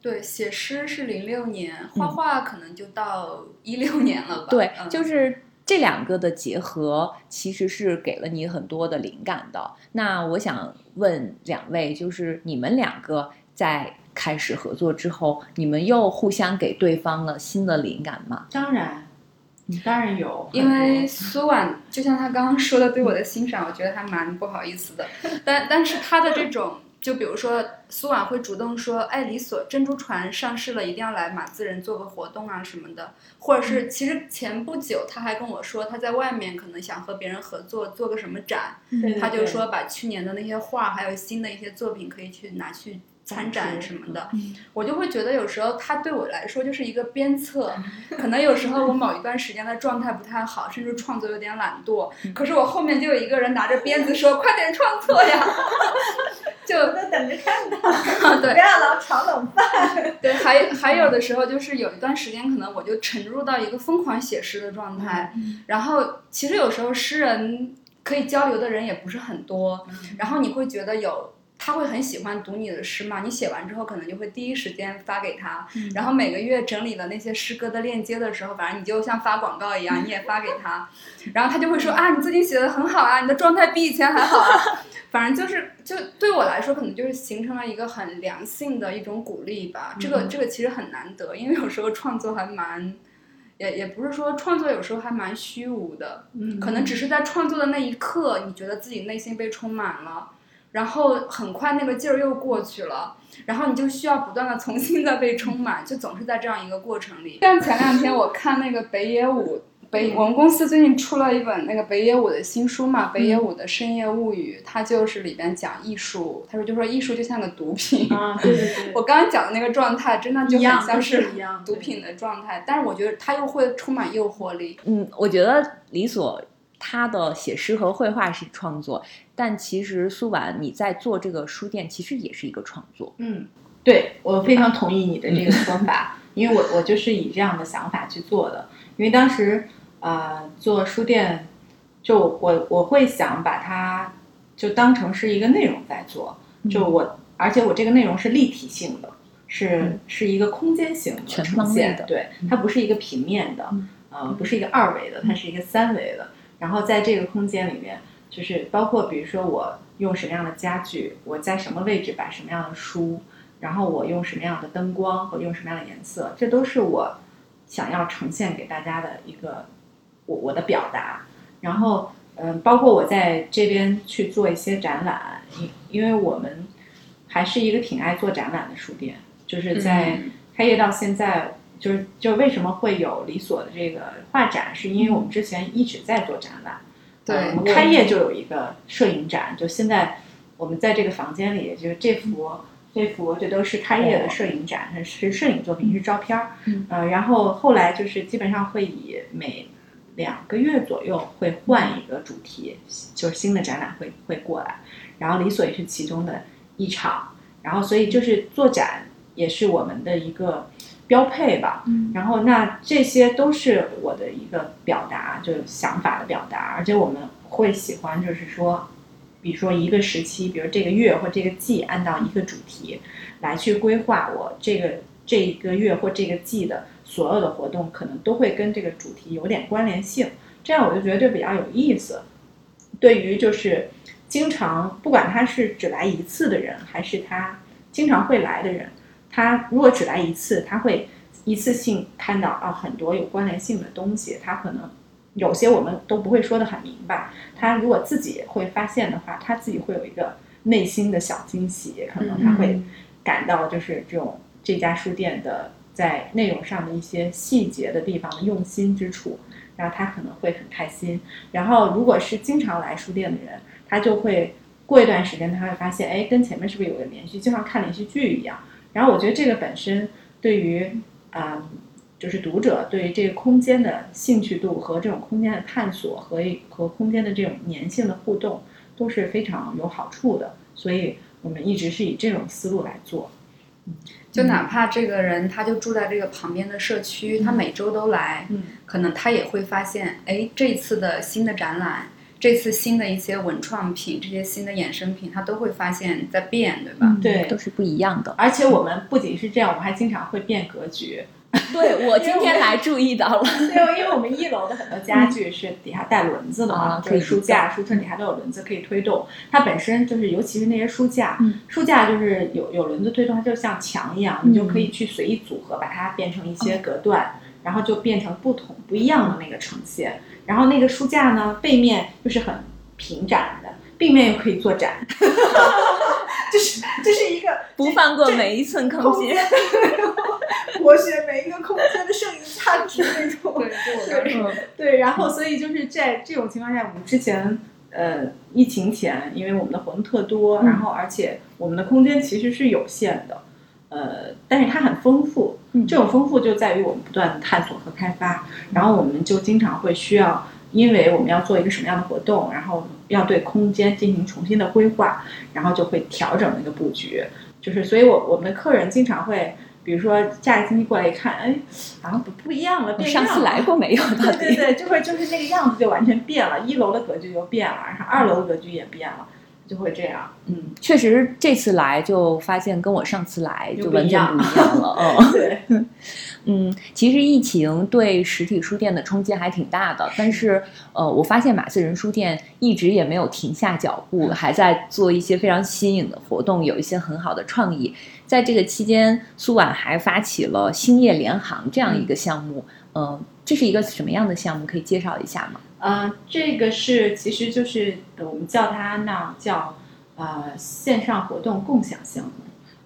对，写诗是零六年，画画可能就到一六年了吧。对，嗯就是这两个的结合，其实是给了你很多的灵感的。那我想问两位，就是你们两个在开始合作之后，你们又互相给对方了新的灵感吗？当然，当然有，因为苏婉就像他刚刚说的，对我的欣赏，我觉得还蛮不好意思的。但但是他的这种，就比如说苏婉会主动说，哎，李所珍珠船上市了，一定要来马自人做个活动啊什么的，或者是其实前不久他还跟我说，他在外面可能想和别人合作做个什么展，他就说把去年的那些画还有新的一些作品可以去拿去参展什么的，我就会觉得有时候他对我来说就是一个鞭策，可能有时候我某一段时间的状态不太好，甚至创作有点懒惰，可是我后面就有一个人拿着鞭子说：“快点创作呀！” 就等着看呢，对不要老炒冷饭。对，还还有的时候就是有一段时间，可能我就沉入到一个疯狂写诗的状态，然后其实有时候诗人可以交流的人也不是很多，然后你会觉得有。他会很喜欢读你的诗嘛？你写完之后，可能就会第一时间发给他，然后每个月整理了那些诗歌的链接的时候，反正你就像发广告一样，你也发给他，然后他就会说啊，你最近写的很好啊，你的状态比以前还好啊。反正就是，就对我来说，可能就是形成了一个很良性的一种鼓励吧。这个这个其实很难得，因为有时候创作还蛮，也也不是说创作有时候还蛮虚无的，嗯。可能只是在创作的那一刻，你觉得自己内心被充满了，然后很快那个劲儿又过去了，然后你就需要不断的重新再被充满，就总是在这样一个过程里。像前两天我看那个北野武。北我们公司最近出了一本那个北野武的新书嘛，北野武的《深夜物语》，它就是里边讲艺术，他说就说艺术就像个毒品。啊，对对对，我刚刚讲的那个状态，真的就像是一样毒品的状态，但是我觉得它又会充满诱惑力。嗯，我觉得李所他的写诗和绘画是创作，但其实苏婉你在做这个书店，其实也是一个创作。嗯，对我非常同意你的这个说法，因为我我就是以这样的想法去做的。因为当时呃做书店，就我我会想把它就当成是一个内容在做，就我而且我这个内容是立体性的，是、嗯是一个空间型呈方位的对，它不是一个平面的，嗯呃，不是一个二维的，它是一个三维的。然后在这个空间里面，就是包括比如说我用什么样的家具，我在什么位置摆什么样的书，然后我用什么样的灯光和用什么样的颜色，这都是我想要呈现给大家的一个我我的表达。然后嗯，包括我在这边去做一些展览，因因为我们还是一个挺爱做展览的书店，就是在开业到现在。就是就是为什么会有李所的这个画展，是因为我们之前一直在做展览，对呃我们开业就有一个摄影展，就现在我们在这个房间里，就是这幅这幅这都是开业的摄影展，是摄影作品，是照片儿，嗯。呃，然后后来就是基本上会以每两个月左右会换一个主题，就是新的展览会会过来，然后李所也是其中的一场，然后所以就是做展也是我们的一个标配吧。嗯然后那这些都是我的一个表达，就是想法的表达，而且我们会喜欢就是说，比如说一个时期，比如这个月或这个季，按照一个主题来去规划我这个这一个月或这个季的所有的活动，可能都会跟这个主题有点关联性，这样我就觉得这比较有意思。对于就是经常不管他是只来一次的人，还是他经常会来的人，他如果只来一次，他会一次性看到啊很多有关联性的东西，他可能有些我们都不会说的很明白。他如果自己会发现的话，他自己会有一个内心的小惊喜，可能他会感到就是这种这家书店的在内容上的一些细节的地方的用心之处，然后他可能会很开心。然后如果是经常来书店的人，他就会过一段时间，他会发现，哎，跟前面是不是有个连续，就像看连续剧一样。然后我觉得这个本身对于啊、就是读者对于这个空间的兴趣度和这种空间的探索和和空间的这种粘性的互动都是非常有好处的。所以我们一直是以这种思路来做。嗯就哪怕这个人他就住在这个旁边的社区，他每周都来，嗯可能他也会发现，哎，这次的新的展览，这次新的一些文创品，这些新的衍生品，它都会发现在变，对吧？对都是不一样的。而且我们不仅是这样，我们还经常会变格局。对我今天来注意到了，对，因为我们一楼的很多家具是底下带轮子的嘛，啊就是书架、书衬底下都有轮子可以推动。它本身就是，尤其是那些书架，嗯书架就是有有轮子推动，它就像墙一样，你就可以去随意组合，把它变成一些隔断，然后就变成不同不一样的那个呈现。然后那个书架呢，背面又是很平展的，背面又可以做展，就是这是一个不放过每一寸空间。活学每一个空间的剩余价值那种。对，就我 刚说，对，然后所以就是在这种情况下，我们之前呃疫情前，因为我们的活动特多，嗯然后而且我们的空间其实是有限的，呃，但是它很丰富。嗯这种丰富就在于我们不断的探索和开发，然后我们就经常会需要，因为我们要做一个什么样的活动，然后要对空间进行重新的规划，然后就会调整那个布局。就是，所以我我们的客人经常会，比如说下个星期过来一看，哎，好像不不一样了，变样了。来过没有？对对对，就会就是那个样子就完全变了，一楼的格局就变了，然后二楼的格局也变了，就会这样。嗯，确实这次来就发现跟我上次来就完全不一样了。嗯。对，嗯，其实疫情对实体书店的冲击还挺大的，但是呃，我发现马思人书店一直也没有停下脚步，还在做一些非常新颖的活动，有一些很好的创意。在这个期间，苏婉还发起了兴业联行这样一个项目，嗯、这是一个什么样的项目？可以介绍一下吗？呃，这个是其实就是呃我们叫它那叫呃线上活动共享项目，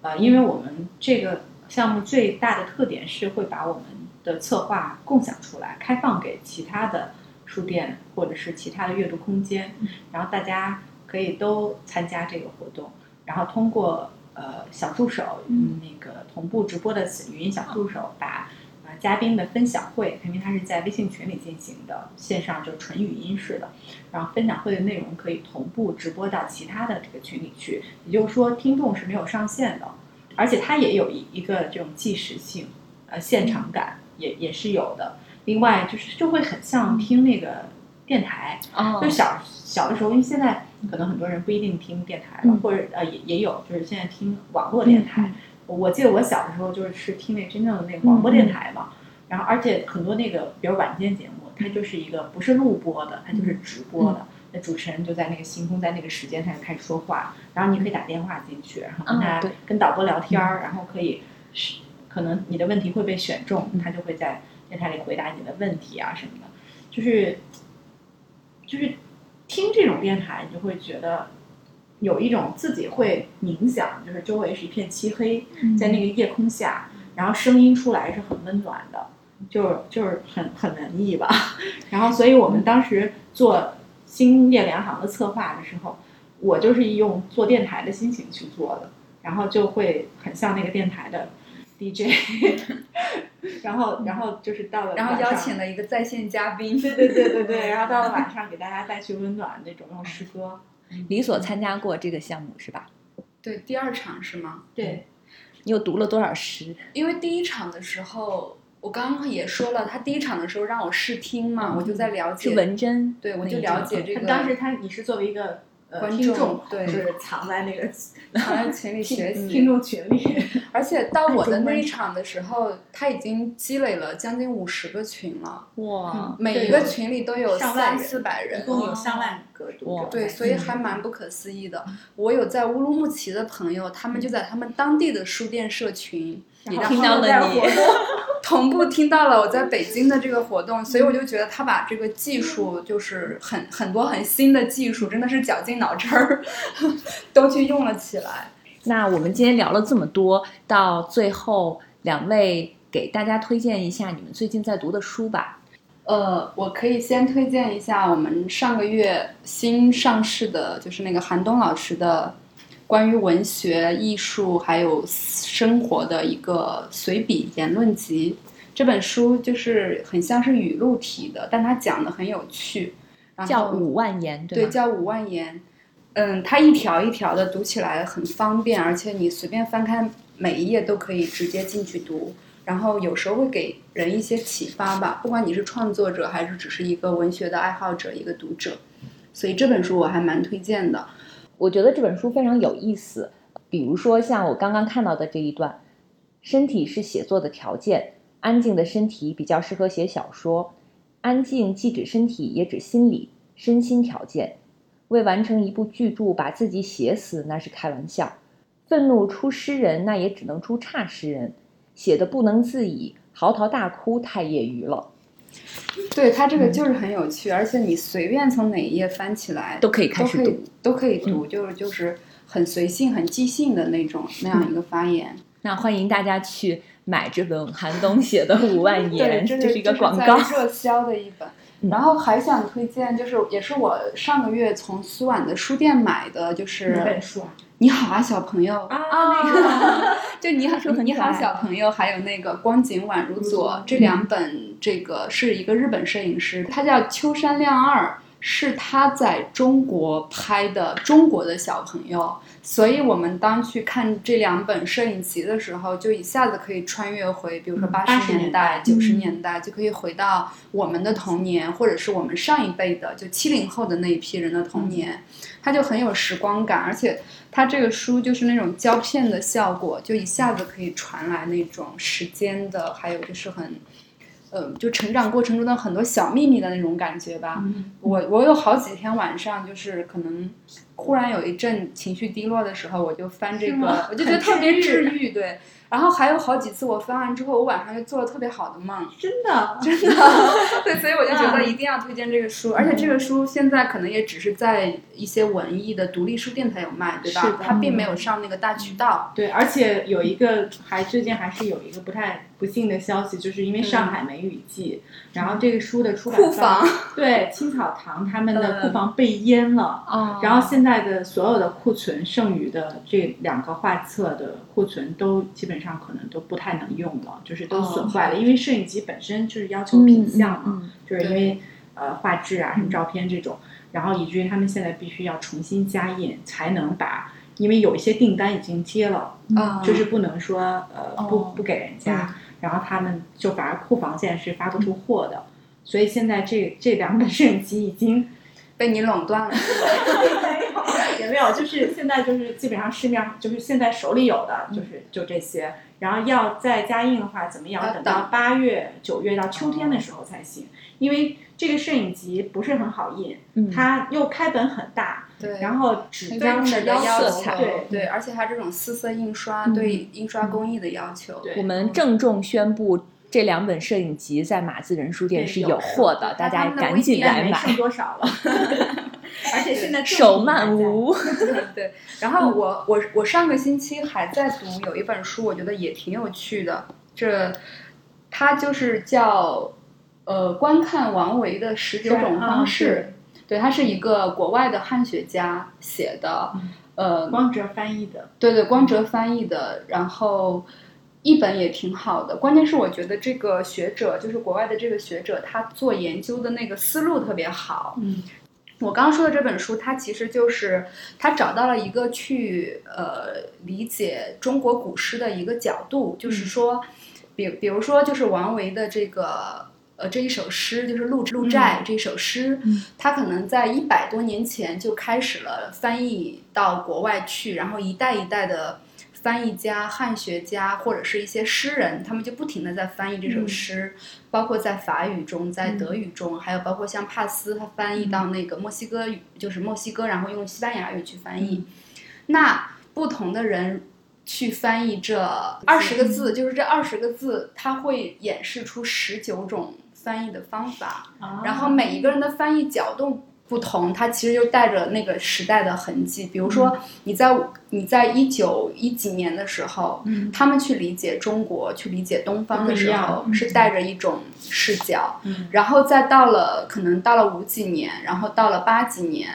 呃，因为我们这个项目最大的特点是会把我们的策划共享出来，开放给其他的书店或者是其他的阅读空间，然后大家可以都参加这个活动，然后通过呃小助手，嗯，那个同步直播的语音小助手把。呃，嘉宾的分享会，因为它是在微信群里进行的，线上就纯语音式的，然后分享会的内容可以同步直播到其他的这个群里去，也就是说听众是没有上限的，而且它也有一一个这种即时性，呃，现场感也也是有的。另外就是就会很像听那个电台，哦就小小的时候，因为现在可能很多人不一定听电台了，嗯或者呃也也有，就是现在听网络电台。嗯我记得我小的时候就是是听那真正的那个广播电台嘛，然后而且很多那个比如晚间节目，它就是一个不是录播的，它就是直播的。那主持人就在那个星空，在那个时间上就开始说话，然后你可以打电话进去，然后跟他、跟导播聊天儿，然后可以是可能你的问题会被选中，他就会在电台里回答你的问题啊什么的，就是就是听这种电台，你就会觉得有一种自己会冥想，就是周围是一片漆黑，在那个夜空下，然后声音出来是很温暖的，就是就是很很文艺吧。然后，所以我们当时做新夜联行的策划的时候，我就是用做电台的心情去做的，然后就会很像那个电台的 DJ，然后然后就是到了然后邀请了一个在线嘉宾，对对对对对，然后到了晚上给大家带去温暖那种用诗歌，李所参加过这个项目是吧？对，第二场是吗？对，你又读了多少诗？因为第一场的时候，我刚刚也说了，他第一场的时候让我试听嘛，我就在了解是文珍，对，我就了解这个。当时他你是作为一个呃观听众，对就是藏在那个 藏在群里 学习听众群里，而且到我的那一场的时候，他已经积累了将近五十个群了，哇，每一个群里都有三上万四百人，一共有上万个读者。对，所以还蛮不可思议的。我有在乌鲁木齐的朋友，他们就在他们当地的书店社群，也然后听到了在你活动同步听到了我在北京的这个活动，所以我就觉得他把这个技术，就是很很多很新的技术，真的是绞尽脑汁儿 都去用了起来。那我们今天聊了这么多，到最后两位给大家推荐一下你们最近在读的书吧。呃，我可以先推荐一下我们上个月新上市的，就是那个韩东老师的关于文学、艺术还有生活的一个随笔言论集。这本书就是很像是语录体的，但它讲的很有趣，然后叫五万言，对，吗？叫五万言。嗯，它一条一条的读起来很方便，而且你随便翻开每一页都可以直接进去读。然后有时候会给人一些启发吧，不管你是创作者还是只是一个文学的爱好者、一个读者，所以这本书我还蛮推荐的。我觉得这本书非常有意思，比如说像我刚刚看到的这一段，身体是写作的条件，安静的身体比较适合写小说，安静既指身体也指心理，身心条件。为完成一部巨著把自己写死那是开玩笑，愤怒出诗人那也只能出差诗人，写的不能自已，嚎啕大哭太业余了，对它这个就是很有趣，而且你随便从哪一页翻起来都可以开始都可以读。都可以读，就是就是很随性、很即兴的那种那样一个发言。那欢迎大家去买这本韩东写的《五万言》，对，这是一个广告。热销的一本。嗯然后还想推荐，就是也是我上个月从苏皖的书店买的，就是哪本书啊？你好啊，小朋友。啊，那个。就你好你好小朋友，还有那个光景宛如左这两本，这个是一个日本摄影师，他叫秋山亮二，是他在中国拍的中国的小朋友。所以我们当去看这两本摄影集的时候，就一下子可以穿越回，比如说嗯八十年年代、九十年代，就可以回到我们的童年，或者是我们上一辈的，就七零后的那一批人的童年，它就很有时光感，而且它这个书就是那种胶片的效果，就一下子可以传来那种时间的，还有就是很。呃，就成长过程中的很多小秘密的那种感觉吧。我我有好几天晚上，就是可能忽然有一阵情绪低落的时候，我就翻这个，我就觉得特别治治愈。对，然后还有好几次我翻完之后，我晚上就做了特别好的梦。真的，真的，对，所以我就觉得一定要推荐这个书，而且这个书现在可能也只是在一些文艺的独立书店才有卖，对吧？它并没有上那个大渠道。对，而且有一个还最近还是有一个不太不幸的消息，就是因为上海梅雨季，然后这个书的出版库房对青草堂他们的嗯库房被淹了。哦然后现在的所有的库存剩余的这两个画册的库存都基本上可能都不太能用了，就是都损坏了，因为摄影机本身就是要求品相嘛，嗯就是因为呃画质啊、什么照片这种，然后以至于他们现在必须要重新加印，才能把，因为有一些订单已经接了，啊就是不能说呃不哦。不给人家，然后他们就反而库房现在是发不出货的，所以现在这这两本摄影机已经。被你垄断了。没有，也没有，就是现在就是基本上市面上就是现在手里有的就是就这些，然后要再加印的话，怎么也要要等到八月、九月到秋天的时候才行，因为这个摄影集不是很好印，嗯它又开本很大，对然后纸张的纸的要求求，对对，而且它这种四色印刷嗯。对印刷工艺的要求，对。我们郑重宣布，这两本摄影集在马自人书店是有货的，大家赶紧来买剩，多少了，而且现在手慢无。对，然后我我我上个星期还在读有一本书，我觉得也挺有趣的，这它就是叫呃观看王维的十九种方式，对，它是一个国外的汉学家写的，呃，光哲翻译的，对对，光哲翻译的，然后译本也挺好的。关键是我觉得这个学者，就是国外的这个学者，他做研究的那个思路特别好。嗯，我刚刚说的这本书，它其实就是他找到了一个去呃理解中国古诗的一个角度，就是说，比比如说就是王维的这个呃这一首诗，就是《鹿鹿柴》这一首诗，它可能在一百多年前就开始了翻译到国外去，然后一代一代的。翻译家、汉学家或者是一些诗人，他们就不停的在翻译这首诗，包括在法语中、在德语中，还有包括像帕斯，他翻译到那个墨西哥语，就是墨西哥，然后用西班牙语去翻译。那不同的人去翻译这二十个字，就是这二十个字，他会演示出十九种翻译的方法，然后每一个人的翻译角度。不同，它其实就带着那个时代的痕迹。比如说，你在你在一九一几年的时候，他们去理解中国、去理解东方的时候，是带着一种视角。然后再到了可能到了五几年，然后到了八几年，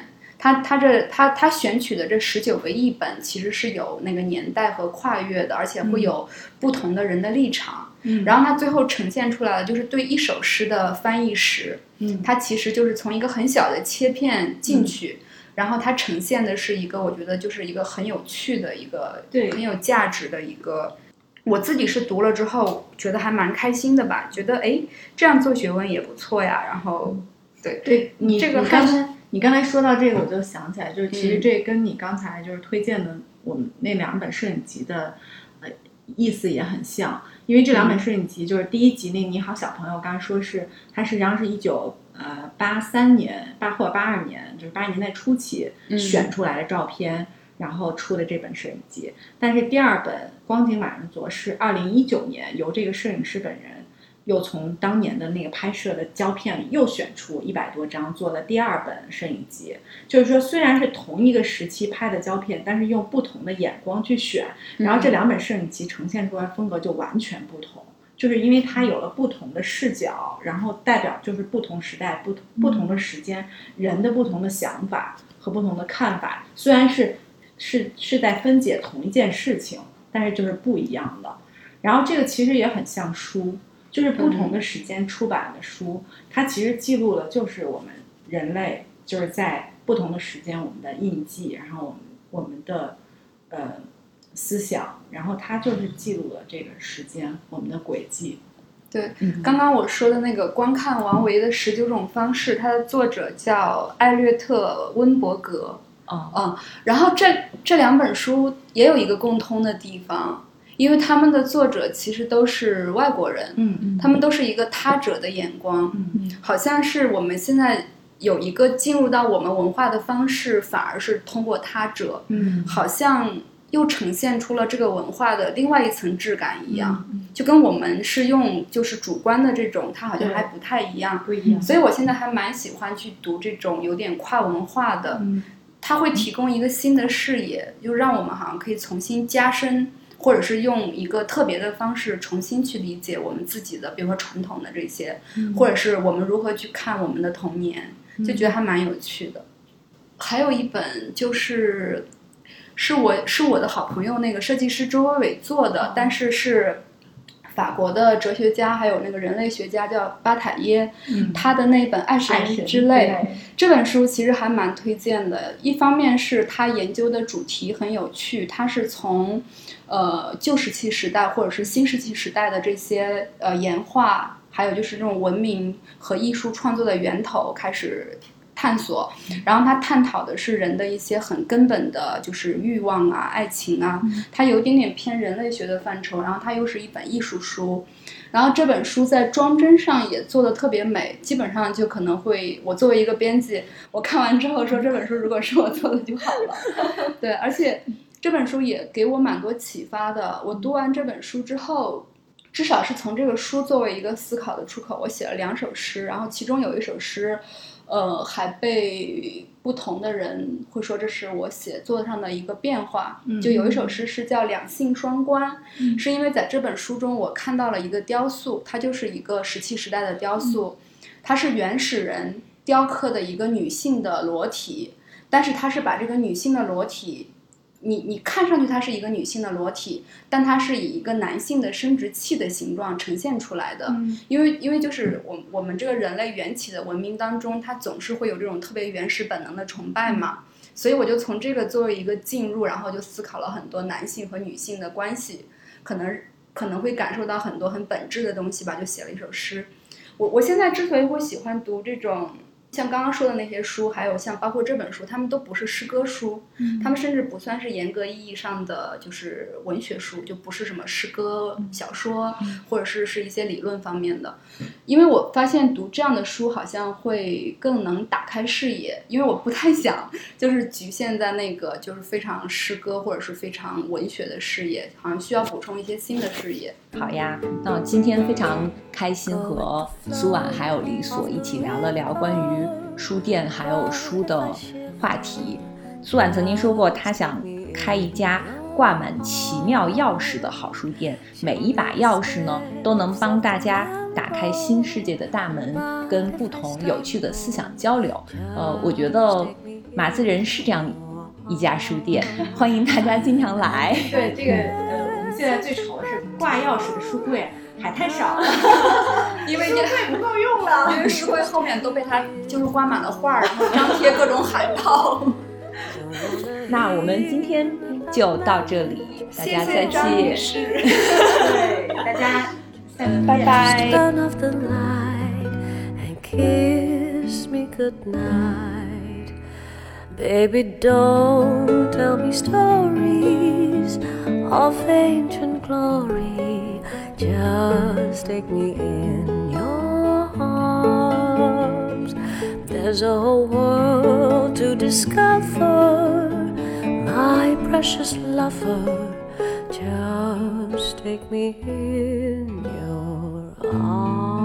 他他这他他选取的这十九个译本，其实是有那个年代和跨越的，而且会有不同的人的立场。嗯然后他最后呈现出来的就是对一首诗的翻译史，嗯，他其实就是从一个很小的切片进去，然后它呈现的是一个我觉得就是一个很有趣的一个，对，很有价值的一个。我自己是读了之后觉得还蛮开心的吧，觉得哎这样做学问也不错呀。然后，对对，你这个刚才你刚才说到这个，我就想起来，就是其实这跟你刚才就是推荐的我们那两本摄影集的呃意思也很像。因为这两本摄影集，就是第一集那《你好，小朋友》，刚才说是它实际上是一九呃八三年八或八二年，就是八十年代初期选出来的照片，然后出的这本摄影集。但是第二本《光景晚上做》是二零一九年由这个摄影师本人。又从当年的那个拍摄的胶片里又选出一百多张，做了第二本摄影集。就是说，虽然是同一个时期拍的胶片，但是用不同的眼光去选，然后这两本摄影集呈现出来风格就完全不同。就是因为它有了不同的视角，然后代表就是不同时代、不同不同的时间人的不同的想法和不同的看法。虽然是是是在分解同一件事情，但是就是不一样的。然后这个其实也很像书。就是不同的时间出版的书，它其实记录了就是我们人类就是在不同的时间我们的印记，然后我们我们的呃思想，然后它就是记录了这个时间我们的轨迹。对，刚刚我说的那个观看王维的十九种方式，它的作者叫艾略特温伯格。嗯嗯，然后这这两本书也有一个共通的地方。因为他们的作者其实都是外国人，嗯嗯，他们都是一个他者的眼光，嗯嗯，好像是我们现在有一个进入到我们文化的方式，反而是通过他者，嗯，好像又呈现出了这个文化的另外一层质感一样，就跟我们是用就是主观的这种，它好像还不太一样，不一样。所以我现在还蛮喜欢去读这种有点跨文化的，它会提供一个新的视野，就让我们好像可以重新加深。或者是用一个特别的方式重新去理解我们自己的，比如说传统的这些，或者是我们如何去看我们的童年，就觉得还蛮有趣的。还有一本就是，是我是我的好朋友那个设计师周伟伟做的，但是是法国的哲学家还有那个人类学家叫巴塔耶，他的那本《爱神之泪》这本书其实还蛮推荐的。一方面是他研究的主题很有趣，他是从。呃，旧石器时代或者是新石器时代的这些呃岩画，还有就是这种文明和艺术创作的源头开始探索，然后他探讨的是人的一些很根本的，就是欲望啊、爱情啊，它有一点点偏人类学的范畴，然后它又是一本艺术书，然后这本书在装帧上也做的特别美，基本上就可能会我作为一个编辑，我看完之后说这本书如果是我做的就好了，对，而且。这本书也给我蛮多启发的。我读完这本书之后，至少是从这个书作为一个思考的出口，我写了两首诗。然后其中有一首诗，呃，还被不同的人会说这是我写作上的一个变化。就有一首诗是叫《两性双关》，是因为在这本书中我看到了一个雕塑，它就是一个石器时代的雕塑，它是原始人雕刻的一个女性的裸体，但是它是把这个女性的裸体。你你看上去它是一个女性的裸体，但它是以一个男性的生殖器的形状呈现出来的。嗯因为因为就是我我们这个人类缘起的文明当中，它总是会有这种特别原始本能的崇拜嘛，所以我就从这个作为一个进入，然后就思考了很多男性和女性的关系，可能可能会感受到很多很本质的东西吧，就写了一首诗。我我现在之所以会喜欢读这种像刚刚说的那些书，还有像包括这本书，他们都不是诗歌书，他们甚至不算是严格意义上的就是文学书，就不是什么诗歌、小说，或者是是一些理论方面的。因为我发现读这样的书好像会更能打开视野，因为我不太想就是局限在那个就是非常诗歌或者是非常文学的视野，好像需要补充一些新的视野。好呀，那今天非常开心和苏婉还有李所一起聊了聊关于书店还有书的话题。苏婉曾经说过，她想开一家挂满奇妙钥匙的好书店，每一把钥匙呢都能帮大家打开新世界的大门，跟不同有趣的思想交流。呃，我觉得马自人是这样一家书店，欢迎大家经常来。对这个呃，我们现在最愁的是挂钥匙的书柜还太少了，因为书柜不够用了。因为书柜后面都被他就是挂满了画儿，张贴各种海报。那我们今天就到这里，大家再见。谢谢。对，大家，拜拜。Just take me in your arms. There's a whole world to discover, my precious lover. Just take me in your arms.